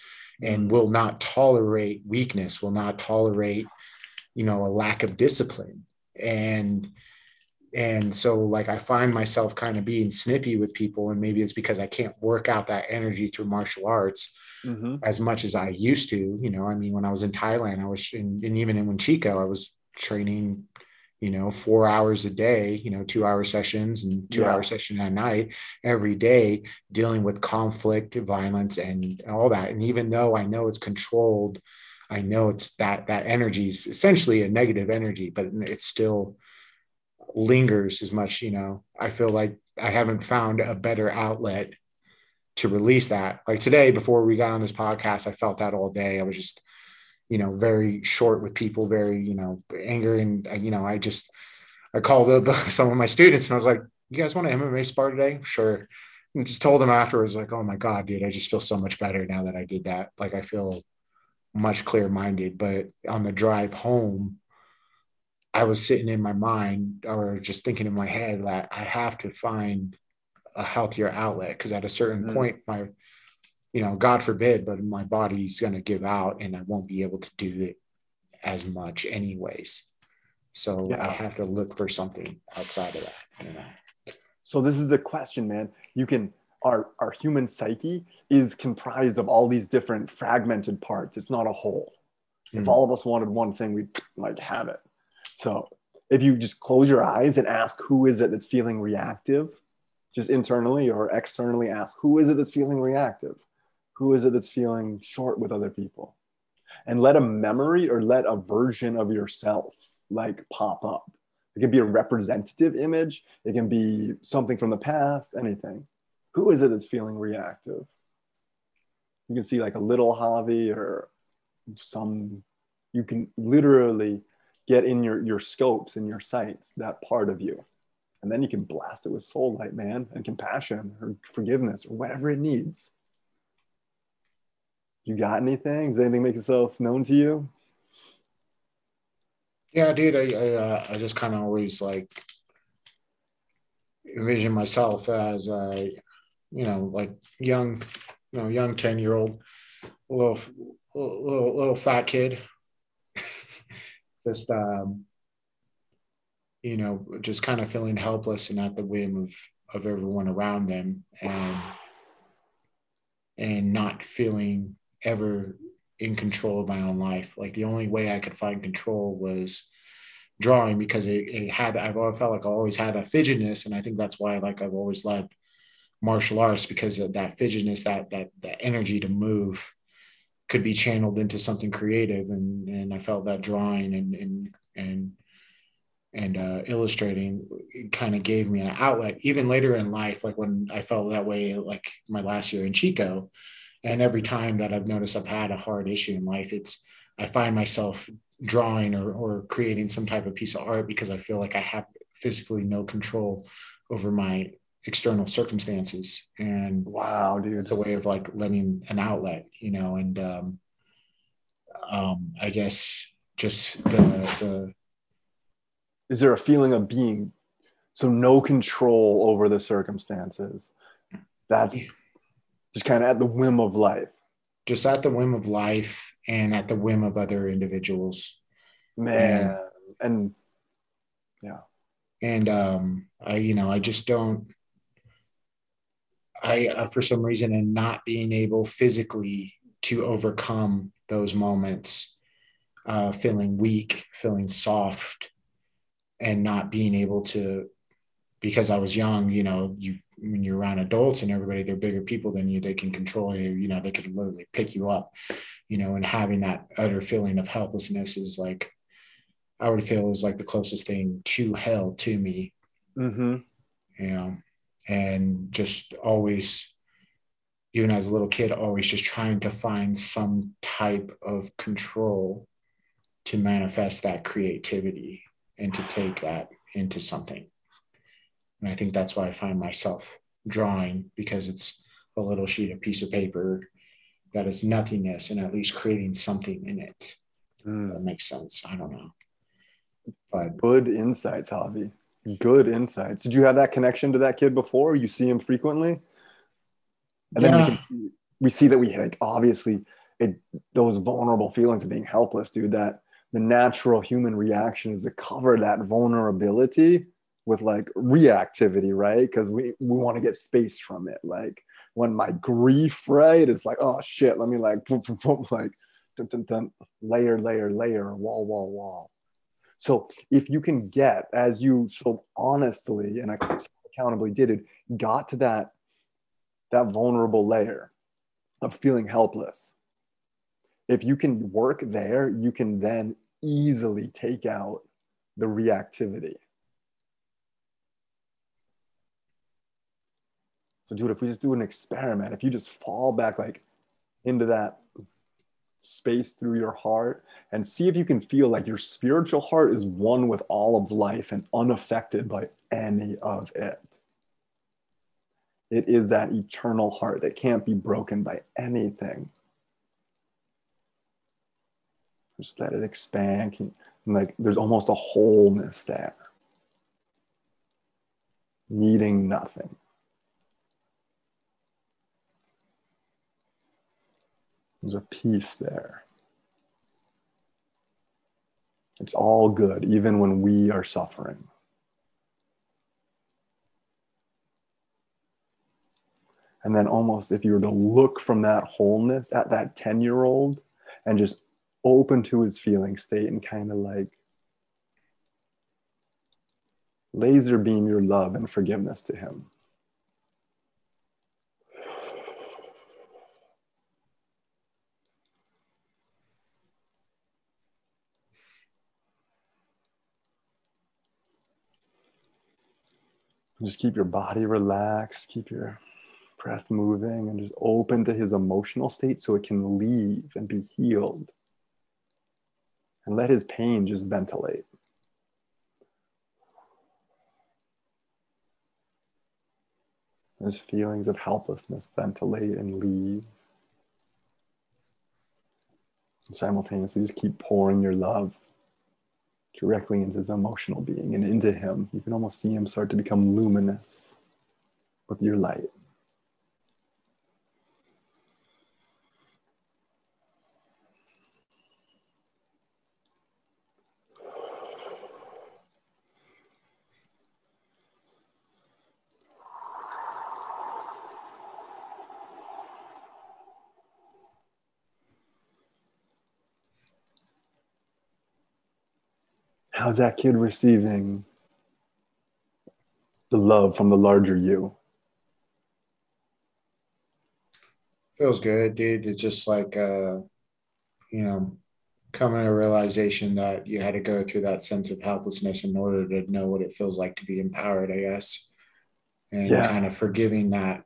Speaker 1: and will not tolerate weakness will not tolerate you know a lack of discipline and and so like i find myself kind of being snippy with people and maybe it's because i can't work out that energy through martial arts mm-hmm. as much as i used to you know i mean when i was in thailand i was in, and even in chico i was training you know four hours a day you know two hour sessions and two yeah. hour session at night every day dealing with conflict violence and all that. And even though i know it's controlled i know it's that that energy is essentially a negative energy but it's still lingers as much you know. I feel like i haven't found a better outlet to release that. Like today before we got on this podcast i felt that all day. I was just you know very short with people very you know angry. and uh, you know i just i called up some of my students and i was like you guys want an mma spar today sure and just told them afterwards like oh my god dude i just feel so much better now that i did that like i feel much clear minded but on the drive home I was sitting in my mind or just thinking in my head that I have to find a healthier outlet because at a certain mm-hmm. point, my, you know, God forbid, but my body's going to give out and I won't be able to do it as much, anyways. So yeah. I have to look for something outside of that. You know?
Speaker 2: So this is the question, man. You can our our human psyche is comprised of all these different fragmented parts. It's not a whole. Mm-hmm. If mm. all of us wanted one thing, we'd like have it. So if you just close your eyes and ask who is it that's feeling reactive, just internally or externally ask who is it that's feeling reactive? Who is it that's feeling short with other people? And let a memory or let a version of yourself like pop up. It can be a representative image, it can be something from the past, anything. Who is it that's feeling reactive? You can see like a little Javi or some, you can literally get in your your scopes and your sights that part of you and then you can blast it with soul light man and compassion or forgiveness or whatever it needs you got anything? Does anything make itself known to you?
Speaker 1: Yeah dude i i, uh, I just kind of always like envision myself as a you know like young you know young 10 year old little little little fat kid. Just um, you know just kind of feeling helpless and at the whim of of everyone around them and and not feeling ever in control of my own life. Like the only way i could find control was drawing because it, it had i've always felt like i always had a fidgetness and i think that's why like i've always led martial arts because of that fidgetness that that that energy to move could be channeled into something creative. And and I felt that drawing and and and and uh, illustrating kind of gave me an outlet. Even later in life like when I felt that way like my last year in Chico and every time that I've noticed I've had a hard issue in life it's I find myself drawing or, or creating some type of piece of art because I feel like I have physically no control over my external circumstances. And
Speaker 2: wow dude.
Speaker 1: it's a way of like letting an outlet you know and um um i guess just the the
Speaker 2: is there a feeling of being so no control over the circumstances? That's just kind of at the whim of life.
Speaker 1: Just at the whim of life and at the whim of other individuals.
Speaker 2: Man. And, and yeah.
Speaker 1: And um i you know i just don't I, uh, for some reason, and not being able physically to overcome those moments, uh, feeling weak, feeling soft, and not being able to, because I was young, you know, you when you're around adults and everybody, they're bigger people than you, they can control you, you know, they can literally pick you up, you know, and having that utter feeling of helplessness is like, I would feel is like the closest thing to hell to me.
Speaker 2: Mm-hmm.
Speaker 1: You know, and just always, even as a little kid, always just trying to find some type of control to manifest that creativity and to take that into something. And I think that's why I find myself drawing because it's a little sheet of piece of paper that is nothingness and at least creating something in it.
Speaker 2: Mm.
Speaker 1: That makes sense. I don't know. But
Speaker 2: Good insights, Javi. Good insights. Did you have that connection to that kid before? You see him frequently? And then we, can see, we see that we like obviously it those vulnerable feelings of being helpless, dude. That the natural human reaction is to cover that vulnerability with like reactivity, right? Because we we want to get space from it. Like when my grief, right? It's like, oh shit, let me like boom, boom, boom, like dun, dun, dun, layer, layer, layer, wall, wall, wall. So if you can get, as you so honestly and accountably did it, got to that that vulnerable layer of feeling helpless. If you can work there, you can then easily take out the reactivity. So, dude, if we just do an experiment, if you just fall back like into that space through your heart and see if you can feel like your spiritual heart is one with all of life and unaffected by any of it. It is that eternal heart that can't be broken by anything. Just let it expand. Can- Like there's almost a wholeness there, needing nothing. There's a peace there. It's all good, even when we are suffering. And then, almost if you were to look from that wholeness at that 10 year old and just open to his feeling state and kind of like laser beam your love and forgiveness to him. Just keep your body relaxed, keep your breath moving, and just open to his emotional state so it can leave and be healed. And let his pain just ventilate. His feelings of helplessness ventilate and leave. And simultaneously, just keep pouring your love directly into his emotional being and into him. You can almost see him start to become luminous with your light. How's that kid receiving the love from the larger you?
Speaker 1: feels good, dude. It's just like uh, you know, coming to a realization that you had to go through that sense of helplessness in order to know what it feels like to be empowered, I guess. And
Speaker 2: Yeah.
Speaker 1: kind of forgiving that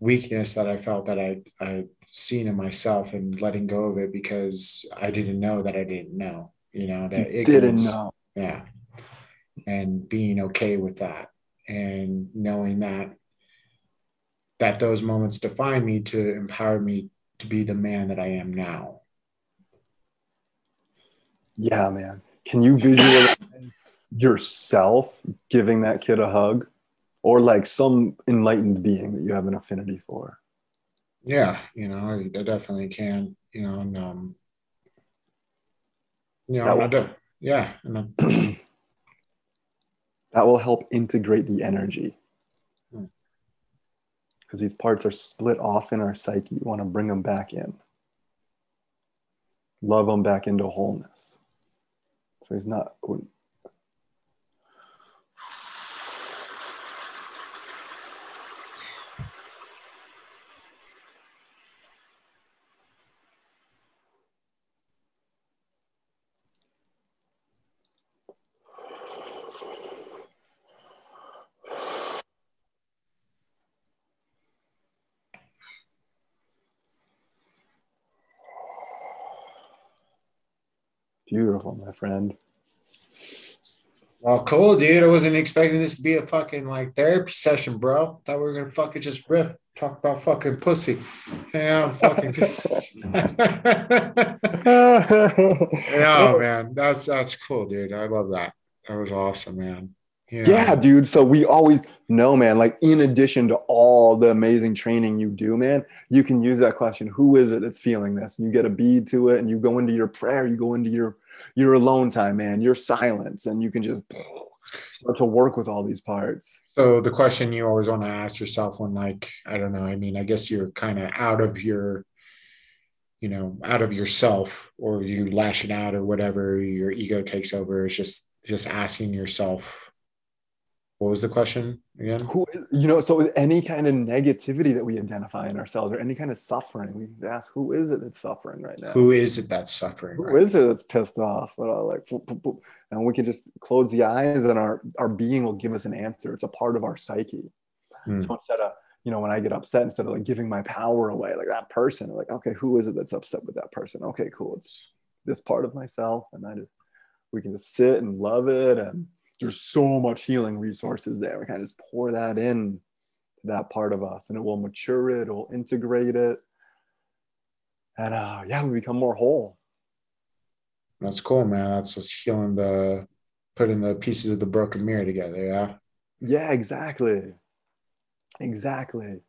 Speaker 1: weakness that I felt that I I seen in myself and letting go of it because I didn't know that I didn't know, you know, that
Speaker 2: You didn't know.
Speaker 1: yeah and being okay with that and knowing that that those moments define me to empower me to be the man that i am now
Speaker 2: Yeah, man. Can you visualize yourself giving that kid a hug or like some enlightened being that you have an affinity for?
Speaker 1: yeah you know i, I definitely can you know and um you know
Speaker 2: That
Speaker 1: I
Speaker 2: will-
Speaker 1: do, yeah and I,
Speaker 2: That will help integrate the energy.
Speaker 1: Hmm.
Speaker 2: Because these parts are split off in our psyche. You want to bring them back in, love them back into wholeness. So he's not. My friend.
Speaker 1: Well, cool, dude. I wasn't expecting this to be a fucking like therapy session, bro. Thought we were gonna fucking just riff, talk about fucking pussy. Yeah, I'm fucking. yeah, man, that's that's cool, dude. I love that. That was awesome, man.
Speaker 2: Yeah. yeah, dude. So we always know, man, like in addition to all the amazing training you do, man, you can use that question, who is it that's feeling this? And you get a bead to it and you go into your prayer, you go into your your alone time, man, your silence, and you can just start to work with all these parts.
Speaker 1: So the question you always want to ask yourself when like, I don't know, I mean, I guess you're kind of out of your you know, out of yourself or you lash it out or whatever, your ego takes over. It's just just asking yourself what was the question again?
Speaker 2: Who you know, so any kind of negativity that we identify in ourselves or any kind of suffering, we ask who is it that's suffering right now?
Speaker 1: Who is it that's suffering?
Speaker 2: Who right is it that's pissed off? But uh, like and we can just close the eyes and our our being will give us an answer. It's a part of our psyche. Hmm. So instead of you know, when I get upset, instead of like giving my power away, like that person, like, okay, who is it that's upset with that person? Okay, cool. It's this part of myself. And I just, we can just sit and love it and there's so much healing resources there. We kind of just pour that in to that part of us and it will mature it, it will integrate it. And uh, yeah, we become more whole.
Speaker 1: That's cool, man. That's healing the putting the pieces of the broken mirror together. Yeah.
Speaker 2: Yeah, exactly. Exactly.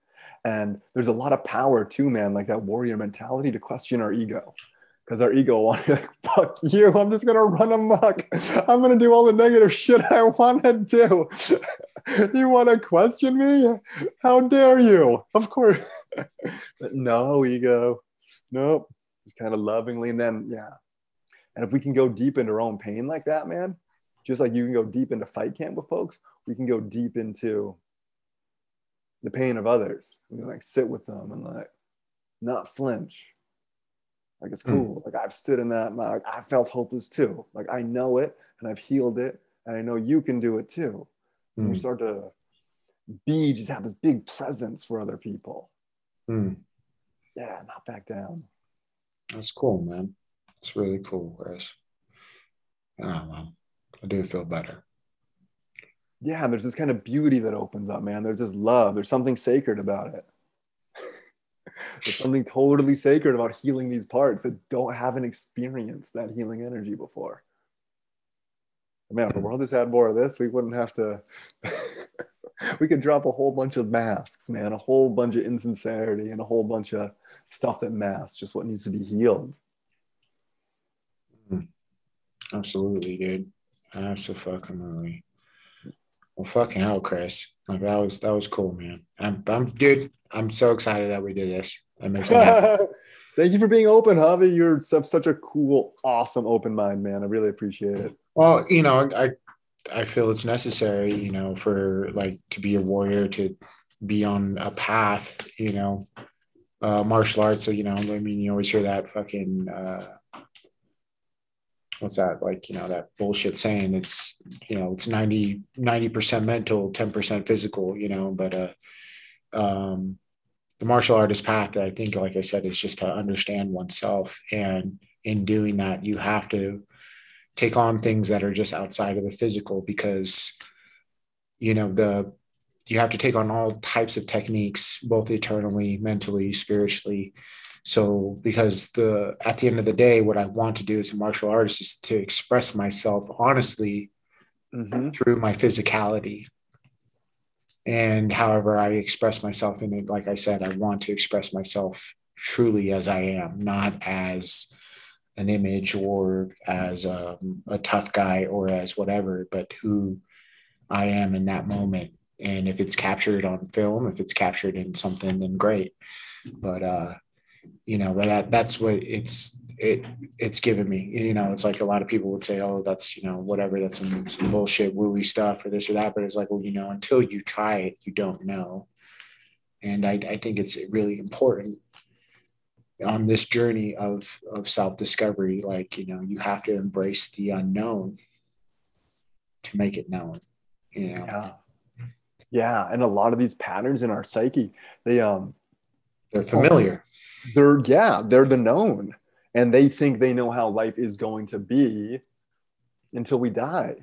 Speaker 2: And there's a lot of power too, man, like that warrior mentality to question our ego because our ego wants like, fuck you, I'm just gonna run amok. I'm gonna do all the negative shit I wanna do. you wanna question me? How dare you? Of course. but no, ego. Nope. Just kind of lovingly. And then, yeah. And if we can go deep into our own pain like that, man, just like you can go deep into fight camp with folks, we can go deep into the pain of others. We can like sit with them and like not flinch like it's hmm. cool. Mm. Like I've stood in that. Like I felt hopeless too. Like I know it and I've healed it, and I know you can do it too. Mm. You start to be just have this big presence for other people. Mm. Yeah, not back down.
Speaker 1: That's cool, man. It's really cool, Chris. Yeah, man. I do feel better.
Speaker 2: Yeah, there's this kind of beauty that opens up, man. There's this love. There's something sacred about it. There's something totally sacred about healing these parts that don't haven't experienced that healing energy before. Man, if the world just had more of this, we wouldn't have to. we could drop a whole bunch of masks, man, a whole bunch of insincerity and a whole bunch of stuff that masks just what needs to be healed.
Speaker 1: Mm-hmm. Absolutely, dude. Absolutely. Well, fucking hell, Chris. Like that was that was cool, man. I'm, I'm dude. I'm so excited that we did this. That makes me happy.
Speaker 2: Thank you for being open, Javi. You're such a cool, awesome, open mind, man. I really appreciate it.
Speaker 1: Well, you know, I I feel it's necessary, you know, for like to be a warrior to be on a path, you know, uh, martial arts. So you know, I mean, you always hear that fucking. Uh, what's that like you know that bullshit saying it's you know it's 90 90% mental 10% physical you know but uh um the martial artist path i think like i said is just to understand oneself. And in doing that you have to take on things that are just outside of the physical because you know the you have to take on all types of techniques both eternally mentally spiritually. So because the at the end of the day what i want to do as a martial artist is to express myself honestly mm-hmm. through my physicality and however i express myself in it like i said i want to express myself truly as i am not as an image or as a, a tough guy or as whatever but who i am in that moment. And if it's captured on film if it's captured in something then great. But uh you know that that's what it's it it's given me you know it's like a lot of people would say oh that's you know whatever that's some, some bullshit wooey stuff or this or that but it's like well you know until you try it you don't know. And i, I think it's really important on this journey of of self-discovery like you know you have to embrace the unknown to make it known you know?
Speaker 2: Yeah. Yeah and a lot of these patterns in our psyche they um
Speaker 1: they're familiar.
Speaker 2: they're yeah they're the known and they think they know how life is going to be until we die.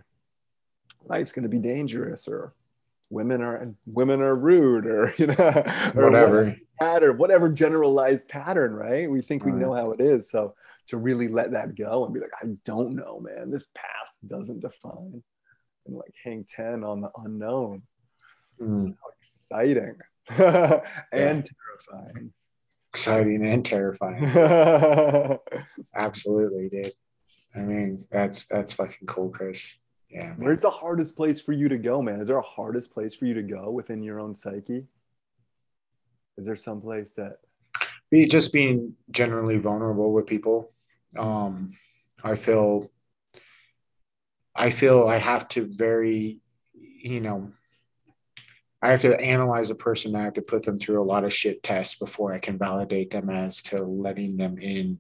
Speaker 2: Life's going to be dangerous or women are women are rude or you know or
Speaker 1: whatever.
Speaker 2: pattern whatever generalized pattern right? We think we know how it is so to really let that go and be like i don't know man. This past doesn't define and like hang 10 on the unknown. Mm. how exciting. And terrifying
Speaker 1: exciting and terrifying absolutely dude i mean that's that's fucking cool chris yeah.
Speaker 2: Where's the hardest place for you to go, man? Is there a hardest place for you to go within your own psyche? Is there some place that
Speaker 1: be just being generally vulnerable with people? Um, I feel I feel I have to very, you know, I have to analyze a person. I have to put them through a lot of shit tests before I can validate them as to letting them in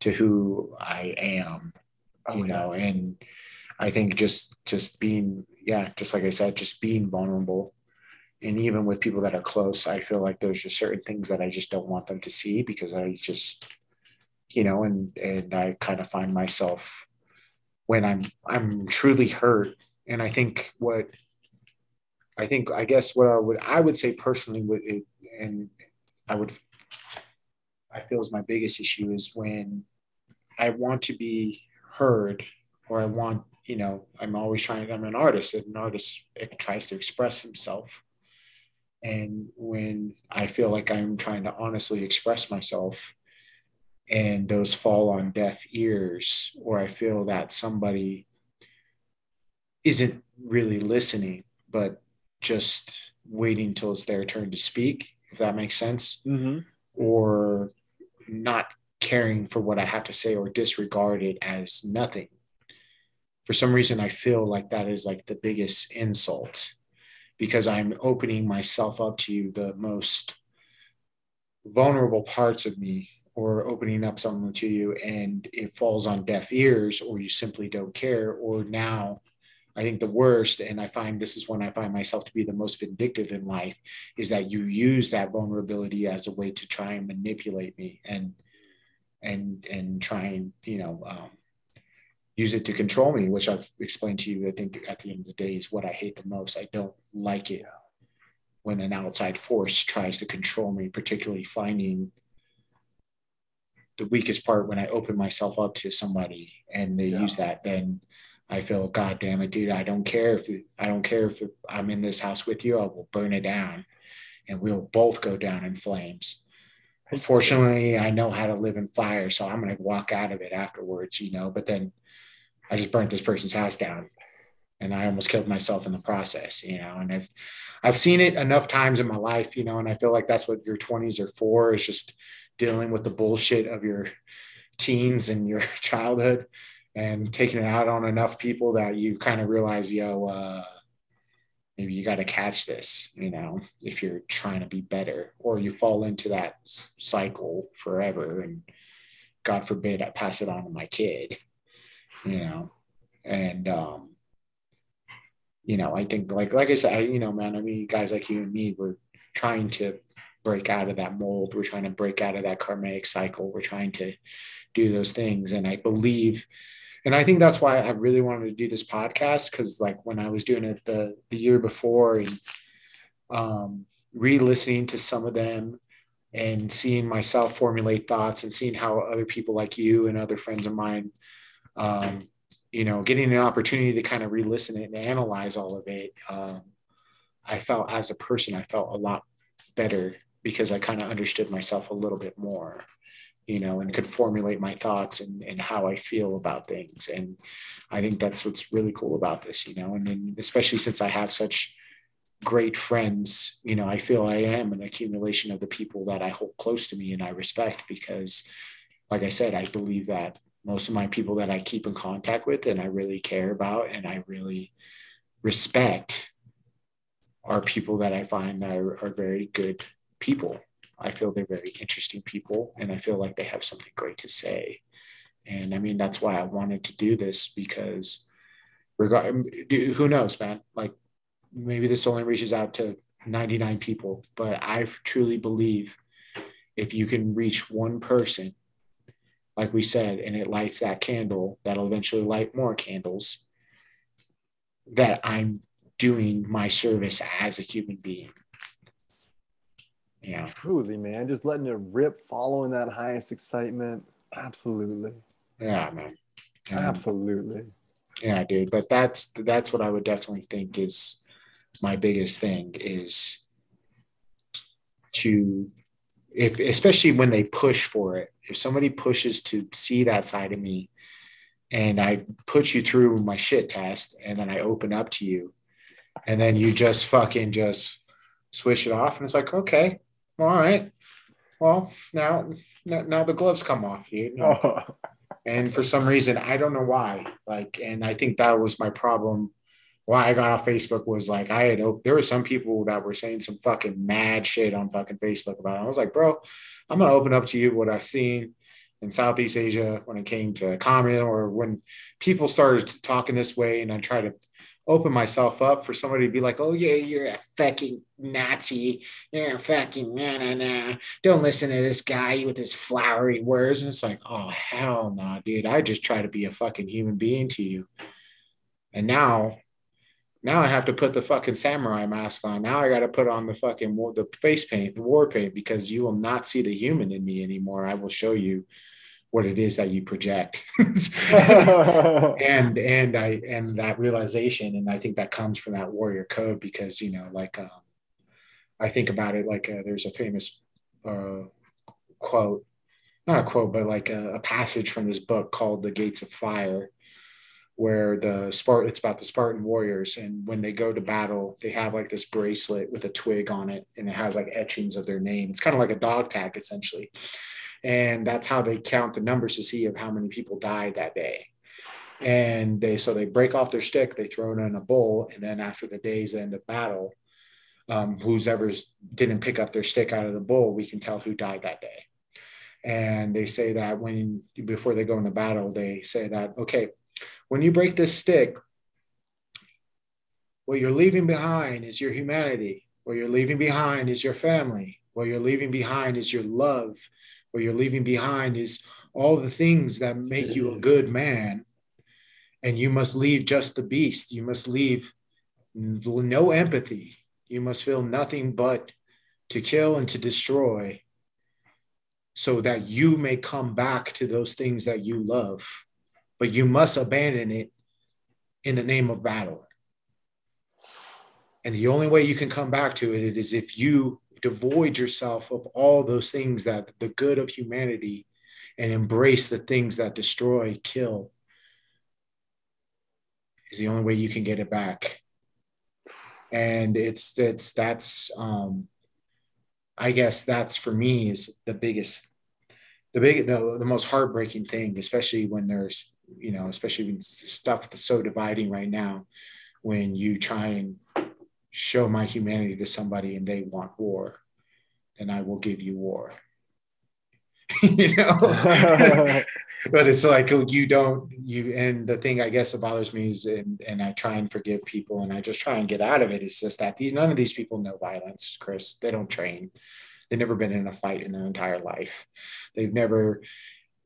Speaker 1: to who I am, okay. you know, and I think just just being yeah, just like I said, just being vulnerable. And even with people that are close, I feel like there's just certain things that I just don't want them to see because I just, you know, and and I kind of find myself when I'm I'm truly hurt. And I think what I think I guess what I would I would say personally would it, and I would I feel is my biggest issue is when I want to be heard or I want you know, I'm always trying, I'm an artist, and an artist tries to express himself. And when I feel like I'm trying to honestly express myself and those fall on deaf ears, or I feel that somebody isn't really listening, but just waiting till it's their turn to speak, if that makes sense, mm-hmm. or not caring for what I have to say or disregard it as nothing for some reason i feel like that is like the biggest insult because i'm opening myself up to you the most vulnerable parts of me or opening up something to you and it falls on deaf ears or you simply don't care or now i think the worst and i find this is when i find myself to be the most vindictive in life is that you use that vulnerability as a way to try and manipulate me and and and try and you know um, use it to control me, which I've explained to you. I think at the end of the day is what I hate the most. I don't like it when an outside force tries to control me, particularly finding the weakest part when I open myself up to somebody and they yeah. use that, then I feel, God damn it, dude, I don't care if I don't care if I'm in this house with you, I will burn it down and we'll both go down in flames. Unfortunately, I know how to live in fire, so I'm going to walk out of it afterwards, you know, but then I just burnt this person's house down and I almost killed myself in the process, you know, and I've, I've seen it enough times in my life, you know, and I feel like that's what your twenties are for is just dealing with the bullshit of your teens and your childhood and taking it out on enough people that you kind of realize, yo, uh, maybe you got to catch this, you know, if you're trying to be better or you fall into that cycle forever and God forbid I pass it on to my kid you know, and um, you know, I think like like I said, I, you know, man, I mean, guys like you and me, we're trying to break out of that mold. We're trying to break out of that karmic cycle. We're trying to do those things, and I believe. And I think that's why I really wanted to do this podcast because, like, when I was doing it the the year before and um, re-listening to some of them and seeing myself formulate thoughts and seeing how other people like you and other friends of mine um, you know, getting an opportunity to kind of re-listen it and analyze all of it, um, I felt as a person, I felt a lot better because I kind of understood myself a little bit more, you know, and could formulate my thoughts and, and how I feel about things. And I think that's what's really cool about this, you know, and then especially since I have such great friends, you know, I feel I am an accumulation of the people that I hold close to me and I respect because, like I said, I believe that most of my people that I keep in contact with and I really care about and I really respect are people that I find are, are very good people. I feel they're very interesting people and I feel like they have something great to say. And I mean, that's why I wanted to do this because regard um, who knows, man, like maybe this only reaches out to 99 people, but I truly believe if you can reach one person like we said, and it lights that candle that'll eventually light more candles, that I'm doing my service as a human being.
Speaker 2: Yeah. Truly, man. Just letting it rip, following that highest excitement. Absolutely.
Speaker 1: Yeah, man.
Speaker 2: Um, Absolutely.
Speaker 1: Yeah, dude. But that's that's what I would definitely think is my biggest thing is to if especially when they push for it if somebody pushes to see that side of me and i put you through my shit test and then i open up to you and then you just fucking just switch it off and it's like okay all right well now now the gloves come off you know? oh. and for some reason i don't know why like and i think that was my problem why I got off Facebook was like I had there were some people that were saying some fucking mad shit on fucking Facebook about it. I was like, bro, I'm gonna open up to you what I've seen in Southeast Asia when it came to communism or when people started talking this way and I try to open myself up for somebody to be like, oh yeah, you're a fucking Nazi. You're a fucking na na na. Don't listen to this guy with his flowery words. And it's like, oh hell no, nah, dude. I just try to be a fucking human being to you. And now now I have to put the fucking samurai mask on. Now I got to put on the fucking the face paint, the war paint, because you will not see the human in me anymore. I will show you what it is that you project, and and I and that realization, and I think that comes from that warrior code because you know, like um, I think about it like uh, there's a famous uh, quote, not a quote, but like a, a passage from this book called "The Gates of Fire." where the Spartan, it's about the Spartan warriors. And when they go to battle, they have like this bracelet with a twig on it and it has like etchings of their name. It's kind of like a dog tag essentially. And that's how they count the numbers to see of how many people died that day. And they, so they break off their stick, they throw it in a bowl. And then after the day's end of battle, um, who's ever's didn't pick up their stick out of the bowl, we can tell who died that day. And they say that when before they go into battle, they say that okay, when you break this stick, what you're leaving behind is your humanity. What you're leaving behind is your family. What you're leaving behind is your love. What you're leaving behind is all the things that make you a good man. And you must leave just the beast. You must leave no empathy. You must feel nothing but to kill and to destroy so that you may come back to those things that you love but you must abandon it in the name of battle. And the only way you can come back to it is if you devoid yourself of all those things that the good of humanity and embrace the things that destroy, kill, is the only way you can get it back. And it's it's that's um I guess that's for me is the biggest the big the, the most heartbreaking thing, especially when there's you know, especially when stuff that's so dividing right now, when you try and show my humanity to somebody and they want war, then I will give you war. you know, but it's like oh, you don't you. And the thing I guess that bothers me is, and, and I try and forgive people, and I just try and get out of it. It's just that these none of these people know violence, Chris. They don't train. They've never been in a fight in their entire life. They've never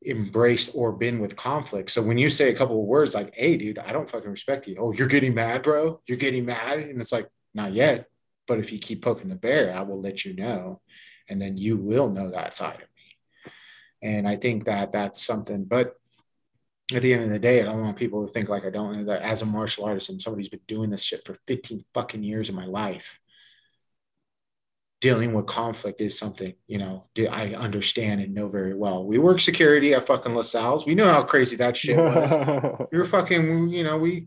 Speaker 1: embraced or been with conflict. So when you say a couple of words like, hey, dude, I don't fucking respect you. Oh, you're getting mad, bro. You're getting mad. And it's like, not yet. But if you keep poking the bear, I will let you know. And then you will know that side of me. And I think that that's something, but at the end of the day, I don't want people to think like I don't know that as a martial artist and somebody's been doing this shit for 15 fucking years of my life dealing with conflict is something you know I understand and know very well. We work security at fucking LaSalle's. We know how crazy that shit was. we were fucking, you know, we,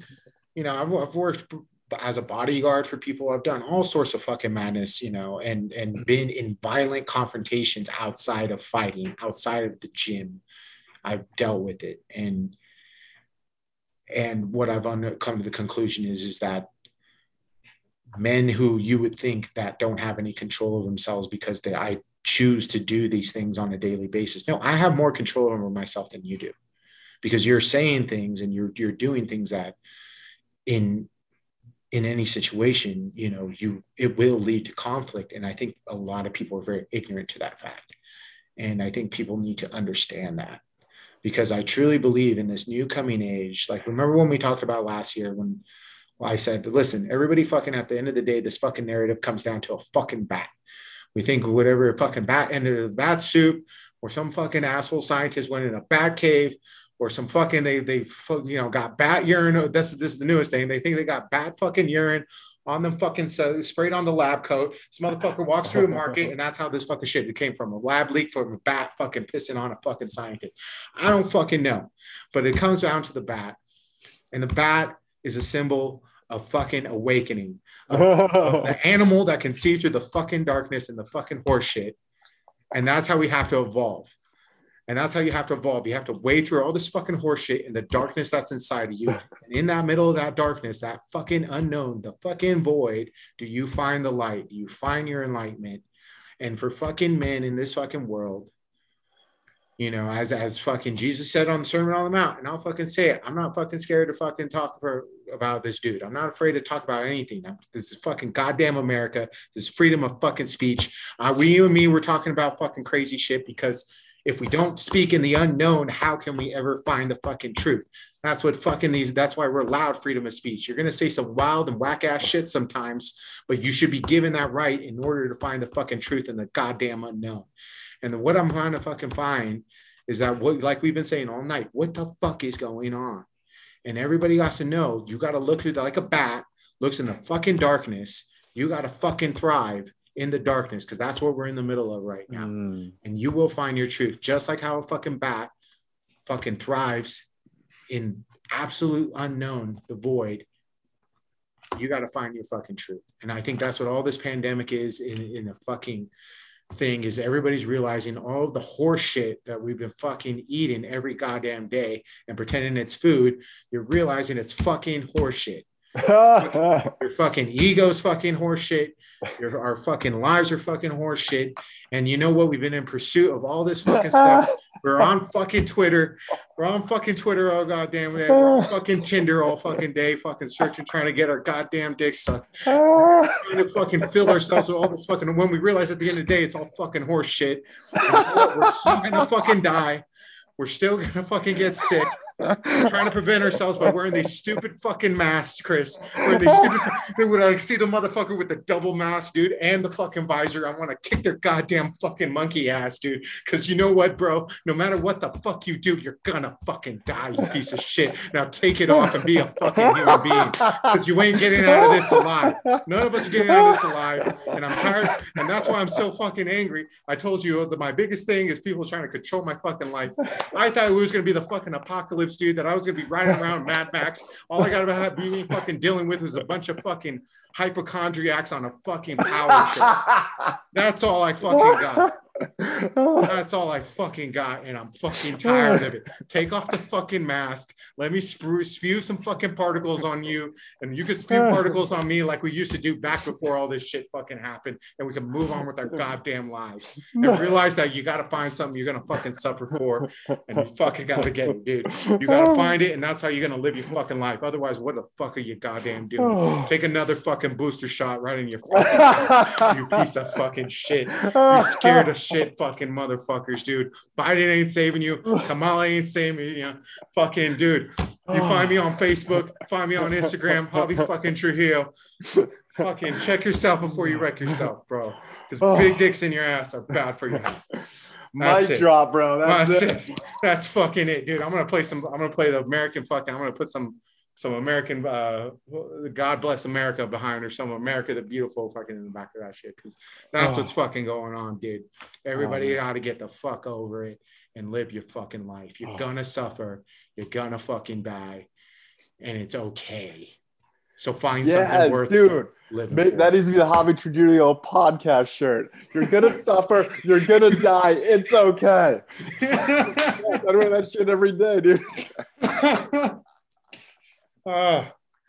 Speaker 1: you know, I've, I've worked as a bodyguard for people. I've done all sorts of fucking madness, you know, and and mm-hmm. been in violent confrontations outside of fighting, outside of the gym. I've dealt with it, and and what I've come to the conclusion is is that men who you would think that don't have any control of themselves because they I choose to do these things on a daily basis. No, I have more control over myself than you do because you're saying things and you're you're doing things that in in any situation, you know, you it will lead to conflict. And I think a lot of people are very ignorant to that fact. And I think people need to understand that. because I truly believe in this new coming age. Like, remember when we talked about last year when I said, listen, everybody fucking at the end of the day, this fucking narrative comes down to a fucking bat. We think whatever fucking bat ended the bat soup, or some fucking asshole scientist went in a bat cave, or some fucking they they you know got bat urine. This this is the newest thing. They think they got bat fucking urine on them fucking so sprayed on the lab coat. This motherfucker walks through a market, and that's how this fucking shit came from a lab leak from a bat fucking pissing on a fucking scientist. I don't fucking know, but it comes down to the bat, and the bat is a symbol of fucking awakening, of, of the animal that can see through the fucking darkness and the fucking horseshit, and that's how we have to evolve. And that's how you have to evolve. You have to wade through all this fucking horseshit and the darkness that's inside of you. And in that middle of that darkness, that fucking unknown, the fucking void, do you find the light? Do you find your enlightenment? And for fucking men in this fucking world, you know, as as fucking Jesus said on the Sermon on the Mount, and I'll fucking say it. I'm not fucking scared to fucking talk for, about this dude. I'm not afraid to talk about anything. This is fucking goddamn America. This is freedom of fucking speech. Uh, we, you and me, we're talking about fucking crazy shit because if we don't speak in the unknown, how can we ever find the fucking truth? That's what fucking these, that's why we're allowed freedom of speech. You're going to say some wild and whack ass shit sometimes, but you should be given that right in order to find the fucking truth in the goddamn unknown. And what I'm trying to fucking find is that what, like we've been saying all night, what the fuck is going on? And everybody got to know you got to look through like a bat looks in the fucking darkness. You got to fucking thrive in the darkness because that's what we're in the middle of right now. Mm. And you will find your truth, just like how a fucking bat fucking thrives in absolute unknown, the void. You got to find your fucking truth. And I think that's what all this pandemic is in, in a fucking thing is everybody's realizing all of the horse shit that we've been fucking eating every goddamn day and pretending it's food. You're realizing it's fucking horse shit. your fucking ego's fucking horseshit. Your our fucking lives are fucking horseshit. And you know what? We've been in pursuit of all this fucking stuff. We're on fucking Twitter. We're on fucking Twitter. Oh goddamn it. We're on fucking Tinder all fucking day, fucking searching, trying to get our goddamn dicks sucked. trying to fucking fill ourselves with all this fucking. When we realize at the end of the day, it's all fucking horseshit. We're still gonna fucking die. We're still gonna fucking get sick trying to prevent ourselves by wearing these stupid fucking masks, Chris. Wearing these stupid, when I uh, see the motherfucker with the double mask, dude, and the fucking visor, I want to kick their goddamn fucking monkey ass, dude. Because you know what, bro? No matter what the fuck you do, you're gonna fucking die, you piece of shit. Now take it off and be a fucking human being. Because you ain't getting out of this alive. None of us are getting out of this alive. And I'm tired. And that's why I'm so fucking angry. I told you uh, that my biggest thing is people trying to control my fucking life. I thought it was gonna be the fucking apocalypse dude, that I was gonna be riding around Mad Max. All I have be fucking dealing with was a bunch of fucking hypochondriacs on a fucking power trip. That's all I fucking got. That's all I fucking got, and I'm fucking tired of it. Take off the fucking mask. Let me spew, spew some fucking particles on you, and you can spew particles on me like we used to do back before all this shit fucking happened, and we can move on with our goddamn lives. And realize that you got to find something you're gonna fucking suffer for, and you fucking got to get it, dude. You got to find it, and that's how you're gonna live your fucking life. Otherwise, what the fuck are you goddamn doing? Take another fucking booster shot right in your fucking, you piece of fucking shit. You're scared of shit fucking motherfuckers, dude. Biden ain't saving you. Kamala ain't saving you. Know, fucking dude. You find me on Facebook, find me on Instagram, Javi fucking Trujillo. fucking check yourself before you wreck yourself, bro. Because oh. big dicks in your ass are bad for you.
Speaker 2: Mic drop, bro. That's,
Speaker 1: That's it. it. That's fucking it, dude. I'm gonna play some. I'm gonna play the American fucking. I'm gonna put some some American, uh, God bless America behind or some America the beautiful fucking in the back of that shit. Cause that's oh. what's fucking going on, dude. Everybody oh, got to get the fuck over it and live your fucking life. You're oh. gonna suffer. You're gonna fucking die, and it's okay. So find yes, something worth
Speaker 2: dude. Living that needs to be the Javi Trujillo podcast shirt. You're gonna suffer. You're gonna die. It's okay. I wear that shit every day, dude. Uh,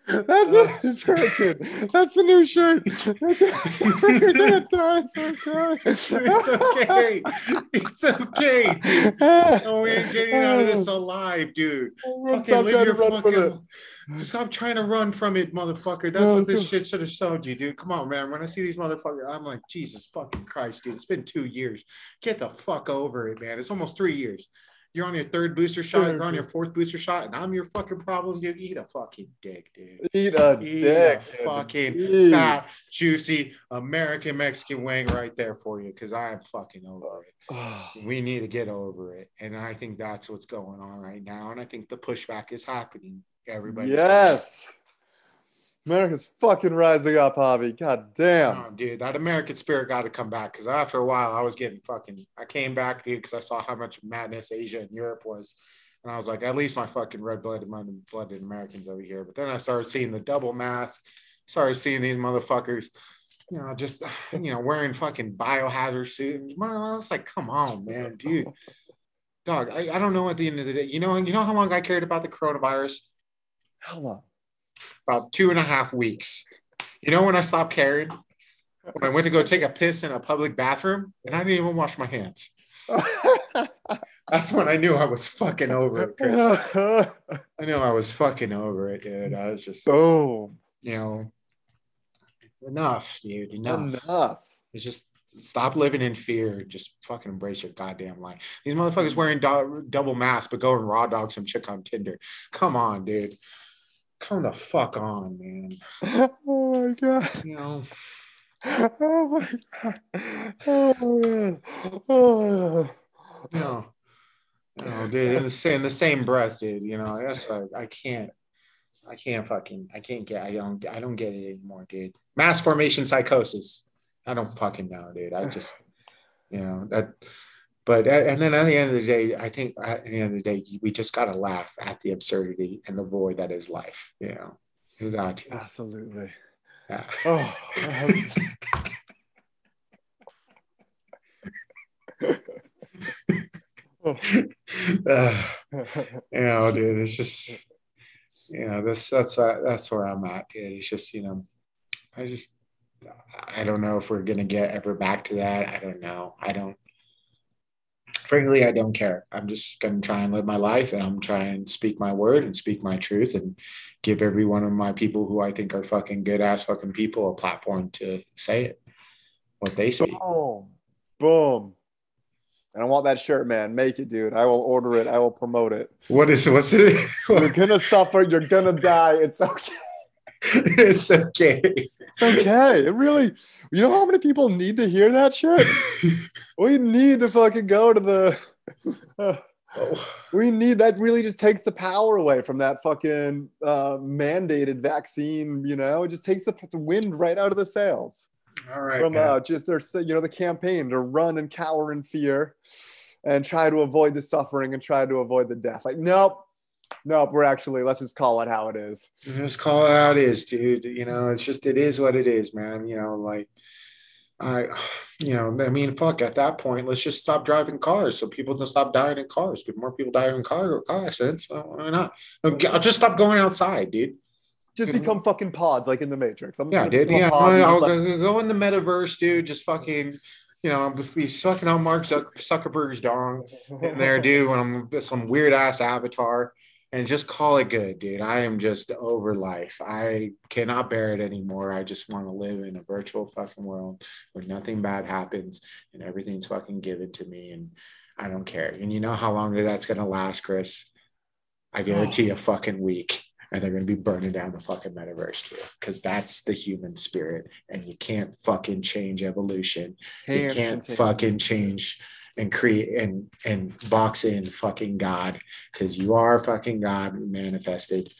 Speaker 2: that's uh, a shirt. That's the new shirt. You're
Speaker 1: gonna die It's okay. It's okay, dude. No, we ain't getting out of this alive, dude. Okay, live your fucking. Stop trying to run from it, motherfucker. That's what this shit should have showed you, dude. Come on, man. When I see these motherfuckers, I'm like, Jesus fucking Christ, dude. It's been two years. Get the fuck over it, man. It's almost three years. You're on your third booster shot. You're on your fourth booster shot, and I'm your fucking problem, dude. Eat a fucking dick, dude.
Speaker 2: Eat a
Speaker 1: Eat
Speaker 2: dick.
Speaker 1: a fucking
Speaker 2: Eat.
Speaker 1: fat, juicy American Mexican wing right there for you, because I am fucking over it. We need to get over it, and I think that's what's going on right now. And I think the pushback is happening. Everybody,
Speaker 2: yes. America's fucking rising up, Javi. God damn.
Speaker 1: Oh, dude, that American spirit got to come back because after a while, I was getting fucking. I came back, dude, because I saw how much madness Asia and Europe was, and I was like, at least my fucking red-blooded, blooded Americans over here. But then I started seeing the double mask, started seeing these motherfuckers, you know, just you know, wearing fucking biohazard suits. I was like, come on, man, dude, dog. I, I don't know. At the end of the day, you know, you know how long I cared about the coronavirus?
Speaker 2: How long?
Speaker 1: About two and a half weeks. You know when I stopped caring? When I went to go take a piss in a public bathroom and I didn't even wash my hands. That's when I knew I was fucking over it. Chris. I knew I was fucking over it, dude. I was just,
Speaker 2: Boom.
Speaker 1: you know, enough, dude. Enough.
Speaker 2: Enough.
Speaker 1: It's just stop living in fear. Just fucking embrace your goddamn life. These motherfuckers wearing do- double masks but going raw dog some chick on Tinder. Come on, dude. Come the fuck on, man.
Speaker 2: Oh my god.
Speaker 1: You know,
Speaker 2: Oh my god. Oh man. Oh
Speaker 1: you know, you know, dude. In the same, in the same breath, dude. You know, that's like I can't, I can't fucking, I can't get, I don't, I don't get it anymore, dude. Mass formation psychosis. I don't fucking know, dude. I just, you know, that. But and then at the end of the day, I think at the end of the day, we just gotta laugh at the absurdity and the void that is life. You know, you got to.
Speaker 2: Absolutely.
Speaker 1: Yeah.
Speaker 2: Oh.
Speaker 1: Uh, you know, dude, it's just, you know, this that's uh, that's where I'm at, dude. It's just, you know, I just, I don't know if we're gonna get ever back to that. I don't know. I don't. Frankly, I don't care. I'm just gonna try and live my life, and I'm trying and speak my word and speak my truth, and give every one of my people who I think are fucking good ass fucking people a platform to say it, what they speak.
Speaker 2: Boom. Boom. And I want that shirt, man. Make it, dude. I will order it. I will promote it.
Speaker 1: What is what's it?
Speaker 2: You're gonna suffer. You're gonna die. It's okay.
Speaker 1: it's okay.
Speaker 2: Okay. It really. You know how many people need to hear that shit? we need to fucking go to the.
Speaker 1: Oh.
Speaker 2: we need that. Really, just takes the power away from that fucking uh, mandated vaccine. You know, it just takes the, the wind right out of the sails.
Speaker 1: All right.
Speaker 2: from uh, just their you know the campaign to run and cower in fear and try to avoid the suffering and try to avoid the death like nope nope we're actually let's just call it how it is
Speaker 1: Just call it how it is, dude. You know, it's just it is what it is, man. You know, like I, you know, I mean, fuck. At that point, let's just stop driving cars so people don't stop dying in cars. If more people die in car car accidents, uh, why not? I'll just stop going outside, dude.
Speaker 2: just become fucking pods like in the matrix I'm
Speaker 1: Yeah, dude. Yeah,
Speaker 2: and
Speaker 1: I'll go, in the metaverse, dude. Just fucking, you know, I'll be sucking on Mark Zuck- Zuckerberg's dong in there, dude. When I'm some weird ass avatar, and just call it good, dude. I am just over life. I cannot bear it anymore. I just want to live in a virtual fucking world where nothing bad happens and everything's fucking given to me, and I don't care. And you know how long that's gonna last, Chris? I guarantee you, a fucking week. And they're gonna be burning down the fucking metaverse too, because that's the human spirit, and you can't fucking change evolution you can't fucking change and create and and box in fucking God because you are fucking God manifested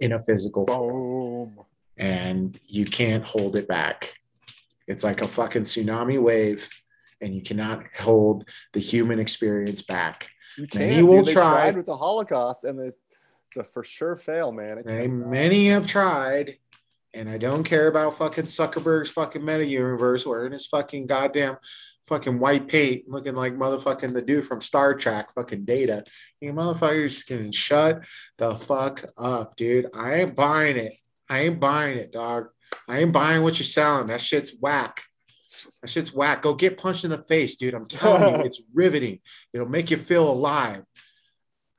Speaker 1: in a physical form
Speaker 2: boom
Speaker 1: and you can't hold it back. It's like a fucking tsunami wave and you cannot hold the human experience back.
Speaker 2: you
Speaker 1: Many will
Speaker 2: dude.
Speaker 1: Try.
Speaker 2: tried with the holocaust and it's, a for sure fail man
Speaker 1: Many have tried, and I don't care about fucking Zuckerberg's fucking meta universe wearing his fucking goddamn fucking white paint looking like motherfucking the dude from Star Trek, fucking data. You motherfuckers can shut the fuck up, dude. I ain't buying it. I ain't buying it, dog. I ain't buying what you're selling. That shit's whack. That shit's whack. Go get punched in the face, dude. I'm telling you, it's riveting. It'll make you feel alive.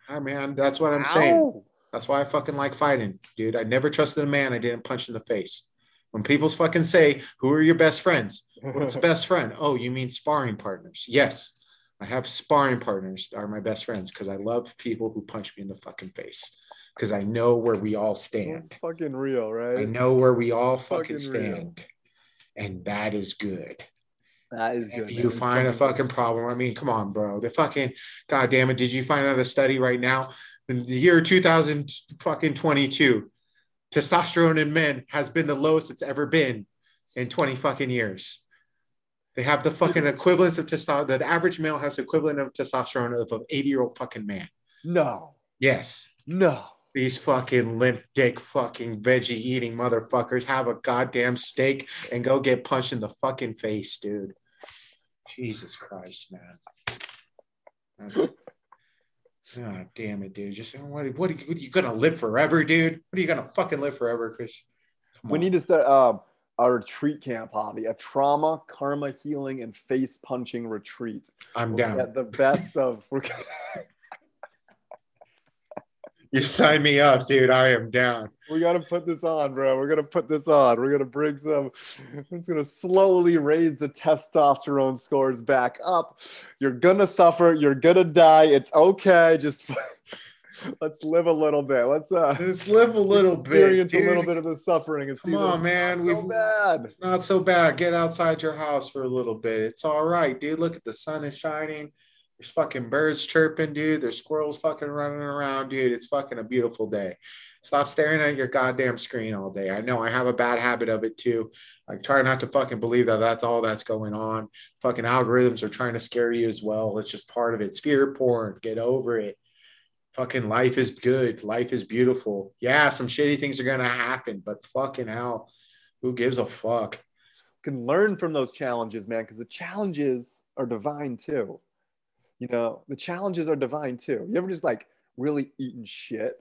Speaker 1: Hi, man. That's what I'm saying. That's why I fucking like fighting, dude. I never trusted a man I didn't punch in the face. When people fucking say, "Who are your best friends?" What's a best friend? Oh, you mean sparring partners? Yes. I have sparring partners that are my best friends because I love people who punch me in the fucking face because I know where we all stand.
Speaker 2: Fucking real, right?
Speaker 1: I know where we all fucking,
Speaker 2: Fucking
Speaker 1: stand.
Speaker 2: real.
Speaker 1: And that is good.
Speaker 2: That is
Speaker 1: If
Speaker 2: good.
Speaker 1: you
Speaker 2: man.
Speaker 1: find a fucking problem, I mean, come on, bro. The fucking god damn it. Did you find out a study right now? In the year 2000 fucking 22, testosterone in men has been the lowest it's ever been in 20 fucking years. They have the fucking equivalence of testosterone. The average male has the equivalent of testosterone of an 80 year old fucking man.
Speaker 2: No,
Speaker 1: Yes.
Speaker 2: no.
Speaker 1: These fucking limp dick fucking veggie eating motherfuckers have a goddamn steak and go get punched in the fucking face, dude. Jesus Christ, man. That's, God damn it, dude. Just what, what, are you, what are you gonna live forever, dude? What are you gonna fucking live forever, Chris? Come
Speaker 2: We
Speaker 1: on.
Speaker 2: need to start um, a retreat camp hobby, a trauma, karma healing, and face punching retreat.
Speaker 1: I'm
Speaker 2: We'll
Speaker 1: down.
Speaker 2: get the best of. We're gonna,
Speaker 1: You sign me up, dude. I am down.
Speaker 2: we got to put this on, bro. We're gonna put this on. We're gonna bring some. It's gonna slowly raise the testosterone scores back up. You're gonna suffer. You're gonna die. It's okay. Just let's live a little bit. Let's uh
Speaker 1: Let's live a little bit.
Speaker 2: experience a little bit of the suffering and see
Speaker 1: Come on,
Speaker 2: it's
Speaker 1: man.
Speaker 2: Not so
Speaker 1: We've-
Speaker 2: bad.
Speaker 1: It's not so bad. Get outside your house for a little bit. It's all right, dude. Look at the sun is shining. There's fucking birds chirping, dude. There's squirrels fucking running around, dude. It's fucking a beautiful day. Stop staring at your goddamn screen all day. I know I have a bad habit of it too. I try not to fucking believe that that's all that's going on. Fucking algorithms are trying to scare you as well. It's just part of it. It's fear porn. Get over it. Fucking life is good. Life is beautiful. Yeah, some shitty things are gonna happen, but fucking hell, who gives a fuck?
Speaker 2: can learn from those challenges, man, because the challenges are divine too. You know, the challenges are divine too. You ever just like really eaten shit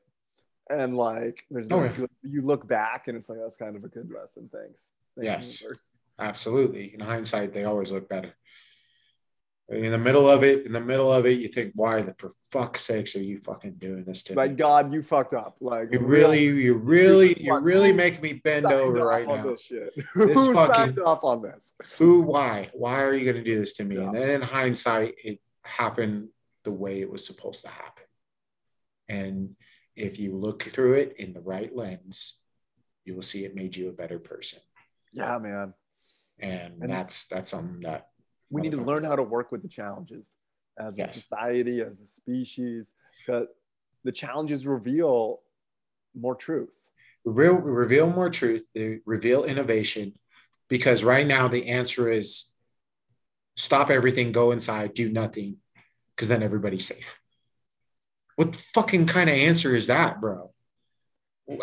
Speaker 2: and like there's no
Speaker 1: Oh, yeah.
Speaker 2: you look back and it's like that's kind of a good lesson. Thanks. Thanks,
Speaker 1: Yes.
Speaker 2: universe.
Speaker 1: Absolutely. In hindsight, they always look better. In the middle of it, in the middle of it, you think, why the for fuck's sakes are you fucking doing this to me?
Speaker 2: God, you fucked up. Like
Speaker 1: You really, you really, you really make me bend over
Speaker 2: off
Speaker 1: right
Speaker 2: on
Speaker 1: now.
Speaker 2: This shit. Who
Speaker 1: fucking-
Speaker 2: signed off on this?
Speaker 1: Who, why? Why are you going to do this to me?
Speaker 2: Yeah.
Speaker 1: And then in hindsight, it happened the way it was supposed to happen. And if you look through it in the right lens, you will see it made you a better person.
Speaker 2: Yeah, man.
Speaker 1: And,
Speaker 2: And-
Speaker 1: that's that's something that
Speaker 2: we need to learn how to work with the challenges as a society, as a species. That the challenges reveal more truth.
Speaker 1: reveal, reveal more truth, they reveal innovation, because right now the answer is stop everything, go inside, do nothing, because then everybody's safe. What fucking kind of answer is that, bro?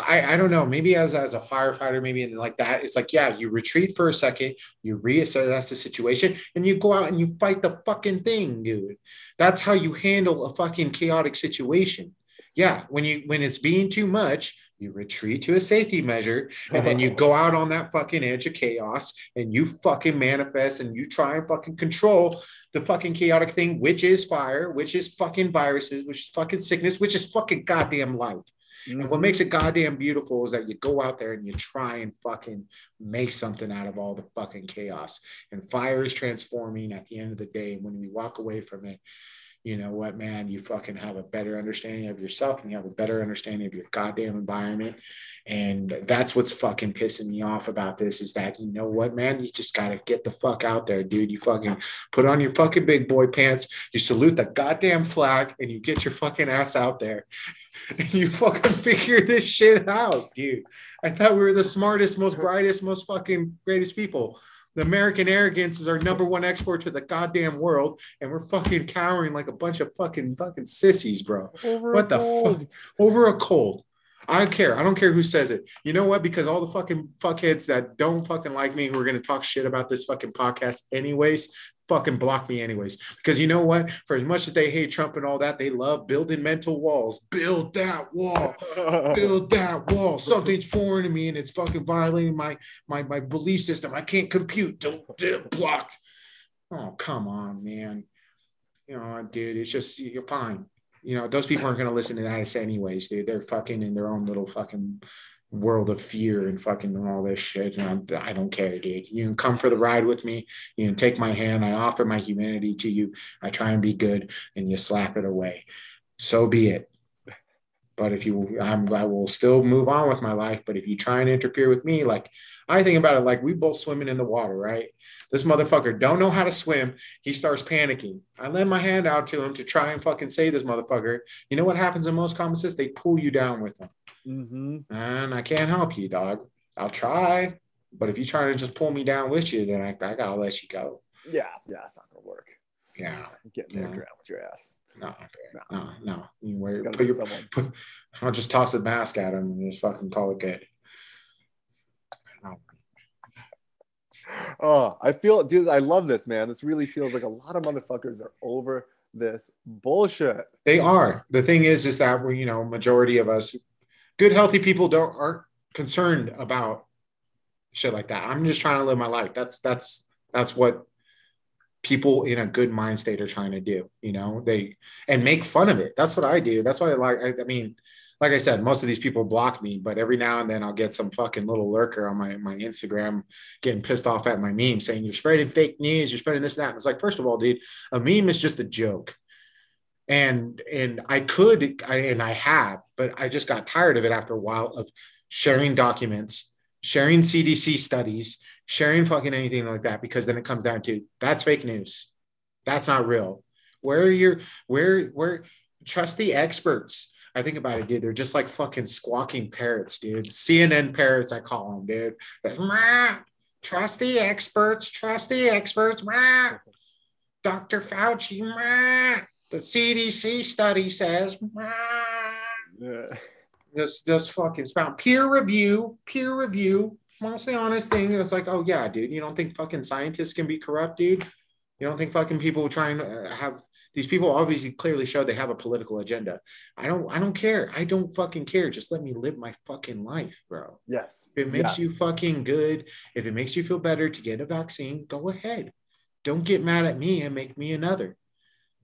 Speaker 1: I, I don't know. Maybe as, as a firefighter, maybe like that, it's like, yeah, you retreat for a second, you reassess the situation, and you go out and you fight the fucking thing, dude. That's how you handle a fucking chaotic situation. Yeah, when you when it's being too much, you retreat to a safety measure, and then you go out on that fucking edge of chaos and you fucking manifest and you try and fucking control the fucking chaotic thing, which is fire, which is fucking viruses, which is fucking sickness, which is fucking goddamn life. And what mm-hmm. makes it goddamn beautiful is that you go out there and you try and fucking make something out of all the fucking chaos. And fire is transforming at the end of the day. When we walk away from it, you know what, man, you fucking have a better understanding of yourself and you have a better understanding of your goddamn environment. And that's what's fucking pissing me off about this is that, you know what, man, you just got to get the fuck out there, dude. You fucking put on your fucking big boy pants, you salute the goddamn flag, and you get your fucking ass out there and you fucking figure this shit out, dude. I thought we were the smartest, most brightest, most fucking greatest people. The American arrogance is our number one export to the goddamn world, and we're fucking cowering like a bunch of fucking fucking sissies, bro.
Speaker 2: Over
Speaker 1: What the
Speaker 2: cold.
Speaker 1: fuck? Over a cold. I don't care. I don't care who says it. You know what? Because all the fucking fuckheads that don't fucking like me, who are gonna talk shit about this fucking podcast, anyways, fucking block me anyways. Because you know what? For as much as they hate Trump and all that, they love building mental walls. Build that wall. Build that wall. Something's foreign to me and it's fucking violating my my my belief system. I can't compute. Don't don't- blocked. Oh, come on, man. You know, dude, it's just you're fine. You know, those people aren't gonna listen to that anyways, dude. They're fucking in their own little fucking world of fear and fucking all this shit. And I'm, I do not care, dude. You can come for the ride with me. You can take my hand. I offer my humanity to you. I try and be good, and you slap it away. So be it. But if you, I'm, I will still move on with my life. But if you try and interfere with me, like I think about it, like we both swimming in the water, right? This motherfucker don't know how to swim. He starts panicking. I lend my hand out to him to try and fucking save this motherfucker. You know what happens in most comments? They pull you down with them. Mm-hmm. And I can't help you, dog. I'll try. But if you try to just pull me down with you, then I, I gotta let you go.
Speaker 2: Yeah, yeah, it's not gonna work.
Speaker 1: Yeah,
Speaker 2: get there, drown with your ass.
Speaker 1: No, no, no. You wear, put your, put, I'll just toss the mask at him and just fucking call it good.
Speaker 2: Oh, I feel, dude, I love this, man. This really feels like a lot of motherfuckers are over this bullshit.
Speaker 1: They are. The thing is, is that we, you know, majority of us, good, healthy people, don't aren't concerned about shit like that. I'm just trying to live my life. That's that's that's what people in a good mind state are trying to do. You know, they and make fun of it. That's what I do. That's why I like. I, mean, like I said, most of these people block me, but every now and then I'll get some fucking little lurker on my, my Instagram getting pissed off at my meme saying you're spreading fake news, you're spreading this, and that. And it's like, first of all, dude, a meme is just a joke. And and I could I, and I have, but I just got tired of it after a while of sharing documents, sharing CDC studies, sharing fucking anything like that, because then it comes down to that's fake news. That's not real. Where are your where where trust the experts? I think about it, dude. They're just like fucking squawking parrots, dude. CNN parrots, I call them, dude. trust the experts, trust the experts. Dr. Fauci, rah. The CDC study says, yeah. this this fucking spout peer review, peer review. Mostly honest thing. It's like, oh yeah, dude. You don't think fucking scientists can be corrupt, dude? You don't think fucking people trying to have these people obviously clearly show they have a political agenda. I don't I don't care. I don't fucking care. Just let me live my fucking life, bro.
Speaker 2: Yes.
Speaker 1: If it makes
Speaker 2: yes.
Speaker 1: you fucking good, if it makes you feel better to get a vaccine, go ahead. Don't get mad at me and make me another.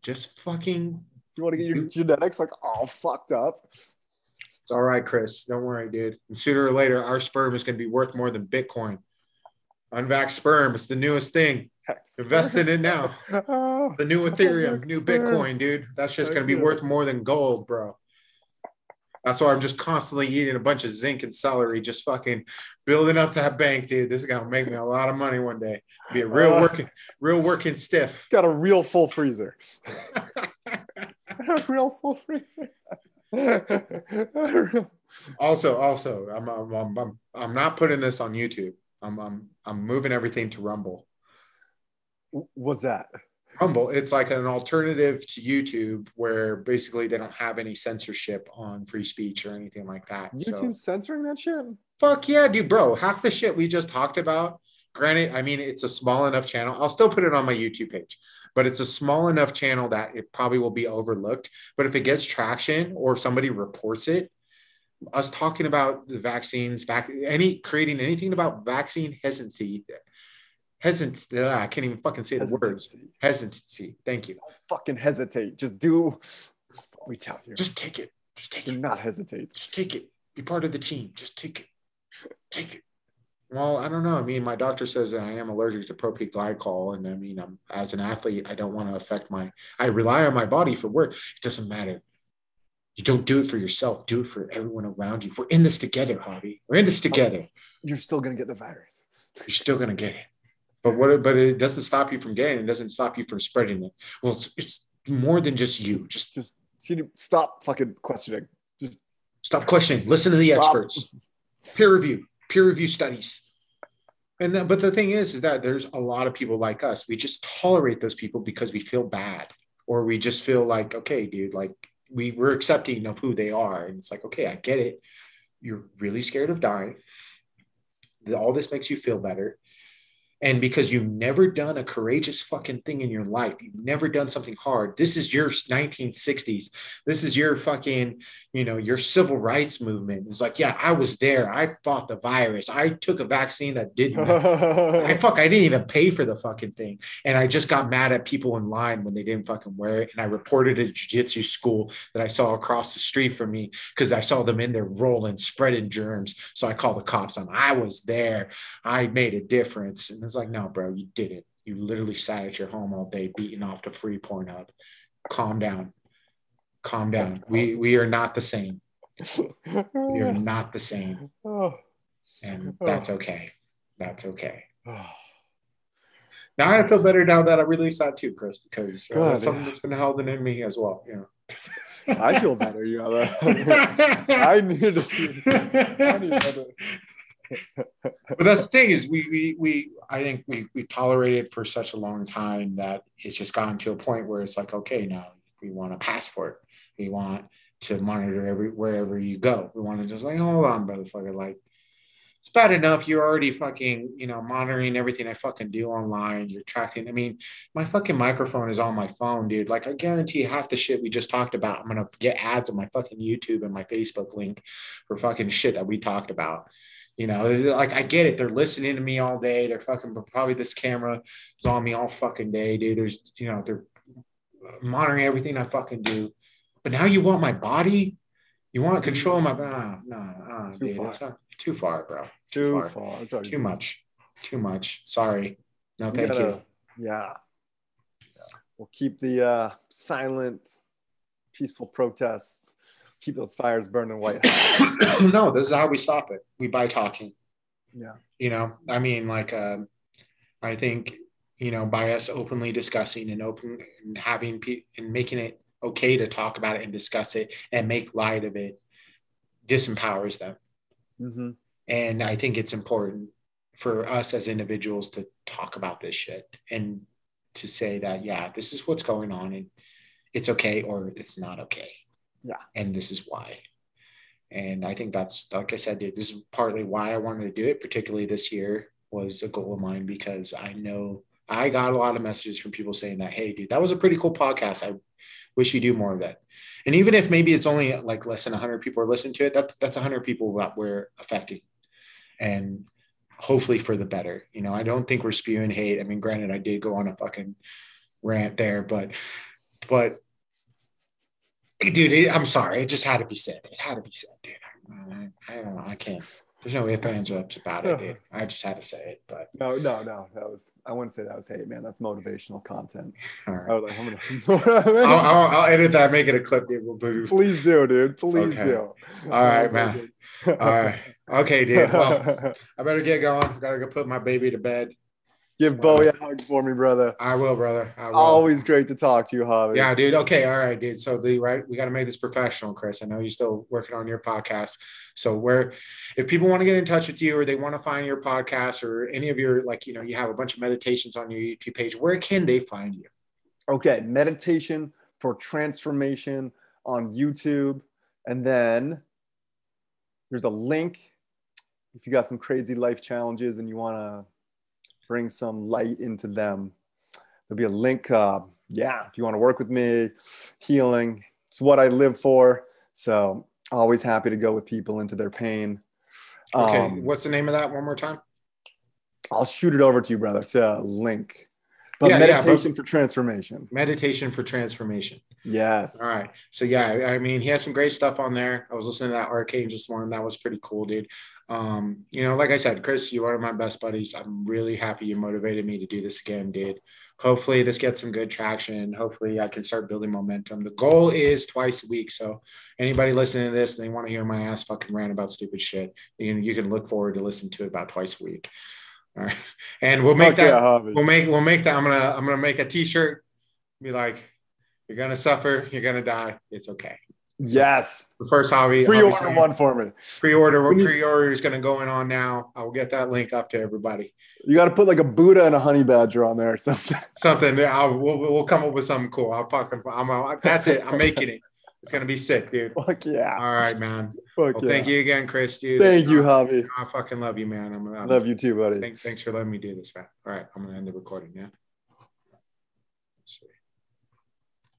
Speaker 1: Just fucking
Speaker 2: you want to get your genetics like all fucked up.
Speaker 1: It's all right, Chris. Don't worry, dude. And sooner or later, our sperm is going to be worth more than Bitcoin. Unvax sperm. It's the newest thing. Invest in it now. oh, the new Ethereum, new Bitcoin, dude. That's just going to be worth more than gold, bro. That's why I'm just constantly eating a bunch of zinc and celery, just fucking building up that bank, dude. This is gonna make me a lot of money one day. Be a real uh, working, real working stiff.
Speaker 2: Got a real full freezer. a real full freezer.
Speaker 1: also, also, I'm, I'm, I'm, I'm not putting this on YouTube. I'm, I'm, I'm moving everything to Rumble
Speaker 2: was that?
Speaker 1: Rumble. It's like an alternative to YouTube where basically they don't have any censorship on free speech or anything like that.
Speaker 2: YouTube so, censoring that shit?
Speaker 1: Fuck yeah, dude, bro. Half the shit we just talked about. Granted, I mean, it's a small enough channel. I'll still put it on my YouTube page, but it's a small enough channel that it probably will be overlooked. But if it gets traction or somebody reports it, us talking about the vaccines, vac- any creating anything about vaccine hesitancy, hesitancy. I can't even fucking say hesitancy. the words. Hesitancy. Thank you.
Speaker 2: Don't fucking hesitate. Just do we tell you.
Speaker 1: Just take it. Just take
Speaker 2: do
Speaker 1: it.
Speaker 2: not hesitate.
Speaker 1: Just take it. Be part of the team. Just take it. Take it. Well, I don't know. I mean, my doctor says that I am allergic to propylene glycol, and I mean, I'm as an athlete, I don't want to affect my. I rely on my body for work. It doesn't matter. You don't do it for yourself. Do it for everyone around you. We're in this together, Javi. We're in this oh, together.
Speaker 2: You're still gonna get the virus.
Speaker 1: You're still gonna get it. But what? But it doesn't stop you from getting. It doesn't stop you from spreading it. Well, it's, it's more than just you. Just
Speaker 2: just stop fucking questioning. Just
Speaker 1: stop questioning. Listen to the stop. experts. Peer review. Peer review studies. And then, but the thing is, is that there's a lot of people like us. We just tolerate those people because we feel bad, or we just feel like, okay, dude, like we we're accepting of who they are, and it's like, okay, I get it. You're really scared of dying. All this makes you feel better and because you've never done a courageous fucking thing in your life, you've never done something hard. This is your 1960s. This is your fucking, you know, your civil rights movement. It's like, yeah, I was there. I fought the virus. I took a vaccine that didn't. I fuck, I didn't even pay for the fucking thing. And I just got mad at people in line when they didn't fucking wear it. And I reported a jiu-jitsu school that I saw across the street from me because I saw them in there rolling, spreading germs. So I called the cops on. I was there. I made a difference. And it's like, no, bro, you didn't. You literally sat at your home all day beating off the free porn Pornhub. Calm down. Calm down. We we are not the same. We are not the same. And that's okay. That's okay. Now I feel better now that I released that too, Chris, because uh,
Speaker 2: Good,
Speaker 1: that's something
Speaker 2: yeah.
Speaker 1: that's been held in me as well. You know.
Speaker 2: I feel better, you know. I need to. I need better.
Speaker 1: But that's the thing is we, we we I think we we tolerated for such a long time that it's just gotten to a point where it's like okay now we want a passport. We want to monitor every wherever you go. We want to just like hold on motherfucker like it's bad enough you're already fucking you know monitoring everything I fucking do online. You're tracking I mean my fucking microphone is on my phone dude. Like I guarantee half the shit we just talked about I'm gonna get ads on my fucking YouTube and my Facebook link for fucking shit that we talked about you know, like I get it. They're listening to me all day. They're fucking probably this camera is on me all fucking day, dude. There's, you know, they're monitoring everything I fucking do. But now you want my body? You want to control my ah, no, ah,
Speaker 2: Too
Speaker 1: dude,
Speaker 2: far.
Speaker 1: not- too far, bro.
Speaker 2: Too
Speaker 1: far.
Speaker 2: far. Already
Speaker 1: Too much. Too much. Sorry. No, thank
Speaker 2: gotta-
Speaker 1: you.
Speaker 2: Yeah. We'll keep the uh, silent, peaceful protests. Keep those fires burning white. hot.
Speaker 1: no, this is how we stop it. We by talking.
Speaker 2: Yeah.
Speaker 1: you know i mean like um i think you know by us openly discussing and open and having pe- and making it okay to talk about it and discuss it and make light of it disempowers them
Speaker 2: hmm
Speaker 1: and i think it's important for us as individuals to talk about this shit and to say that yeah this is what's going on and it's okay or it's not okay
Speaker 2: Yeah.
Speaker 1: and this is why. And i think that's like i said dude, this is partly why i wanted to do it particularly this year was a goal of mine because i know i got a lot of messages from people saying that hey dude that was a pretty cool podcast. I wish you do more of that and even if maybe it's only like less than 100 people are listening to it that's that's 100 people that we're affecting. And hopefully for the better you know? I don't think we're spewing hate. I mean granted i did go on a fucking rant there but but dude it, i'm sorry it just had to be said it had to be said dude i, I don't know i can't there's no ifs ands or ups about it dude. i just had to say it but
Speaker 2: No, no, no. That was. I wouldn't say that was hate, man. That's motivational content.
Speaker 1: all right
Speaker 2: I was like, I'm gonna.
Speaker 1: I'll, I'll, I'll edit that make it a clip dude. We'll do-
Speaker 2: Please do, dude. Please
Speaker 1: Okay.
Speaker 2: do.
Speaker 1: All right, man. all right okay dude well i better get going I gotta go put my baby to bed
Speaker 2: Give Bowie a hug for me, brother.
Speaker 1: i will brother i will
Speaker 2: Always great to talk to you, Javi.
Speaker 1: Yeah, dude. Okay, all right, dude. So the right, we got to make this professional, Chris. I know you're still working on your podcast. So where, if people want to get in touch with you or they want to find your podcast or any of your like, you know, you have a bunch of meditations on your YouTube page, where can they find you?
Speaker 2: Okay, meditation for transformation on YouTube. And then there's a link if you got some crazy life challenges and you want to bring some light into them. There'll be a link. Uh, yeah, if you want to work with me, healing, it's what I live for. So always happy to go with people into their pain.
Speaker 1: Okay,
Speaker 2: Um,
Speaker 1: what's the name of that? One more time.
Speaker 2: I'll shoot it over to you, brother. It's a link. But
Speaker 1: Yeah, yeah, but-
Speaker 2: meditation for transformation.
Speaker 1: Meditation for transformation.
Speaker 2: Yes.
Speaker 1: All right. So yeah, I mean, he has some great stuff on there. I was listening to that Arcade just one. That was pretty cool, dude. Um, you know, like I said, Chris, you are my best buddies. I'm really happy you motivated me to do this again, dude. Hopefully this gets some good traction. Hopefully I can start building momentum. The goal is twice a week. So anybody listening to this and they want to hear my ass fucking rant about stupid shit, you can, you can look forward to listen to it about twice a week. All right. And we'll make
Speaker 2: Fuck
Speaker 1: that
Speaker 2: yeah,
Speaker 1: we'll make we'll make that. I'm gonna I'm gonna make a t-shirt. Be like, you're gonna suffer, you're gonna die. It's okay.
Speaker 2: Yes.
Speaker 1: The first hobby
Speaker 2: Pre-order one for me.
Speaker 1: Pre-order
Speaker 2: We
Speaker 1: pre-order is gonna go in on now. I will get that link up to everybody.
Speaker 2: You got to put like a Buddha and a honey badger on there or something.
Speaker 1: Something I'll we'll, we'll come up with something cool. I'll fucking I'm, i that's it. I'm making it. It's gonna be sick, dude.
Speaker 2: Fuck yeah.
Speaker 1: All right, man.
Speaker 2: Fuck
Speaker 1: Well,
Speaker 2: yeah.
Speaker 1: thank you again, Chris, dude.
Speaker 2: Thank you,
Speaker 1: Uh,
Speaker 2: Javi.
Speaker 1: I fucking love you, man. I'm, I'm
Speaker 2: Love you too, buddy.
Speaker 1: Thank, thanks for letting me do this, man. All right, I'm gonna end the recording. Yeah. Let's see.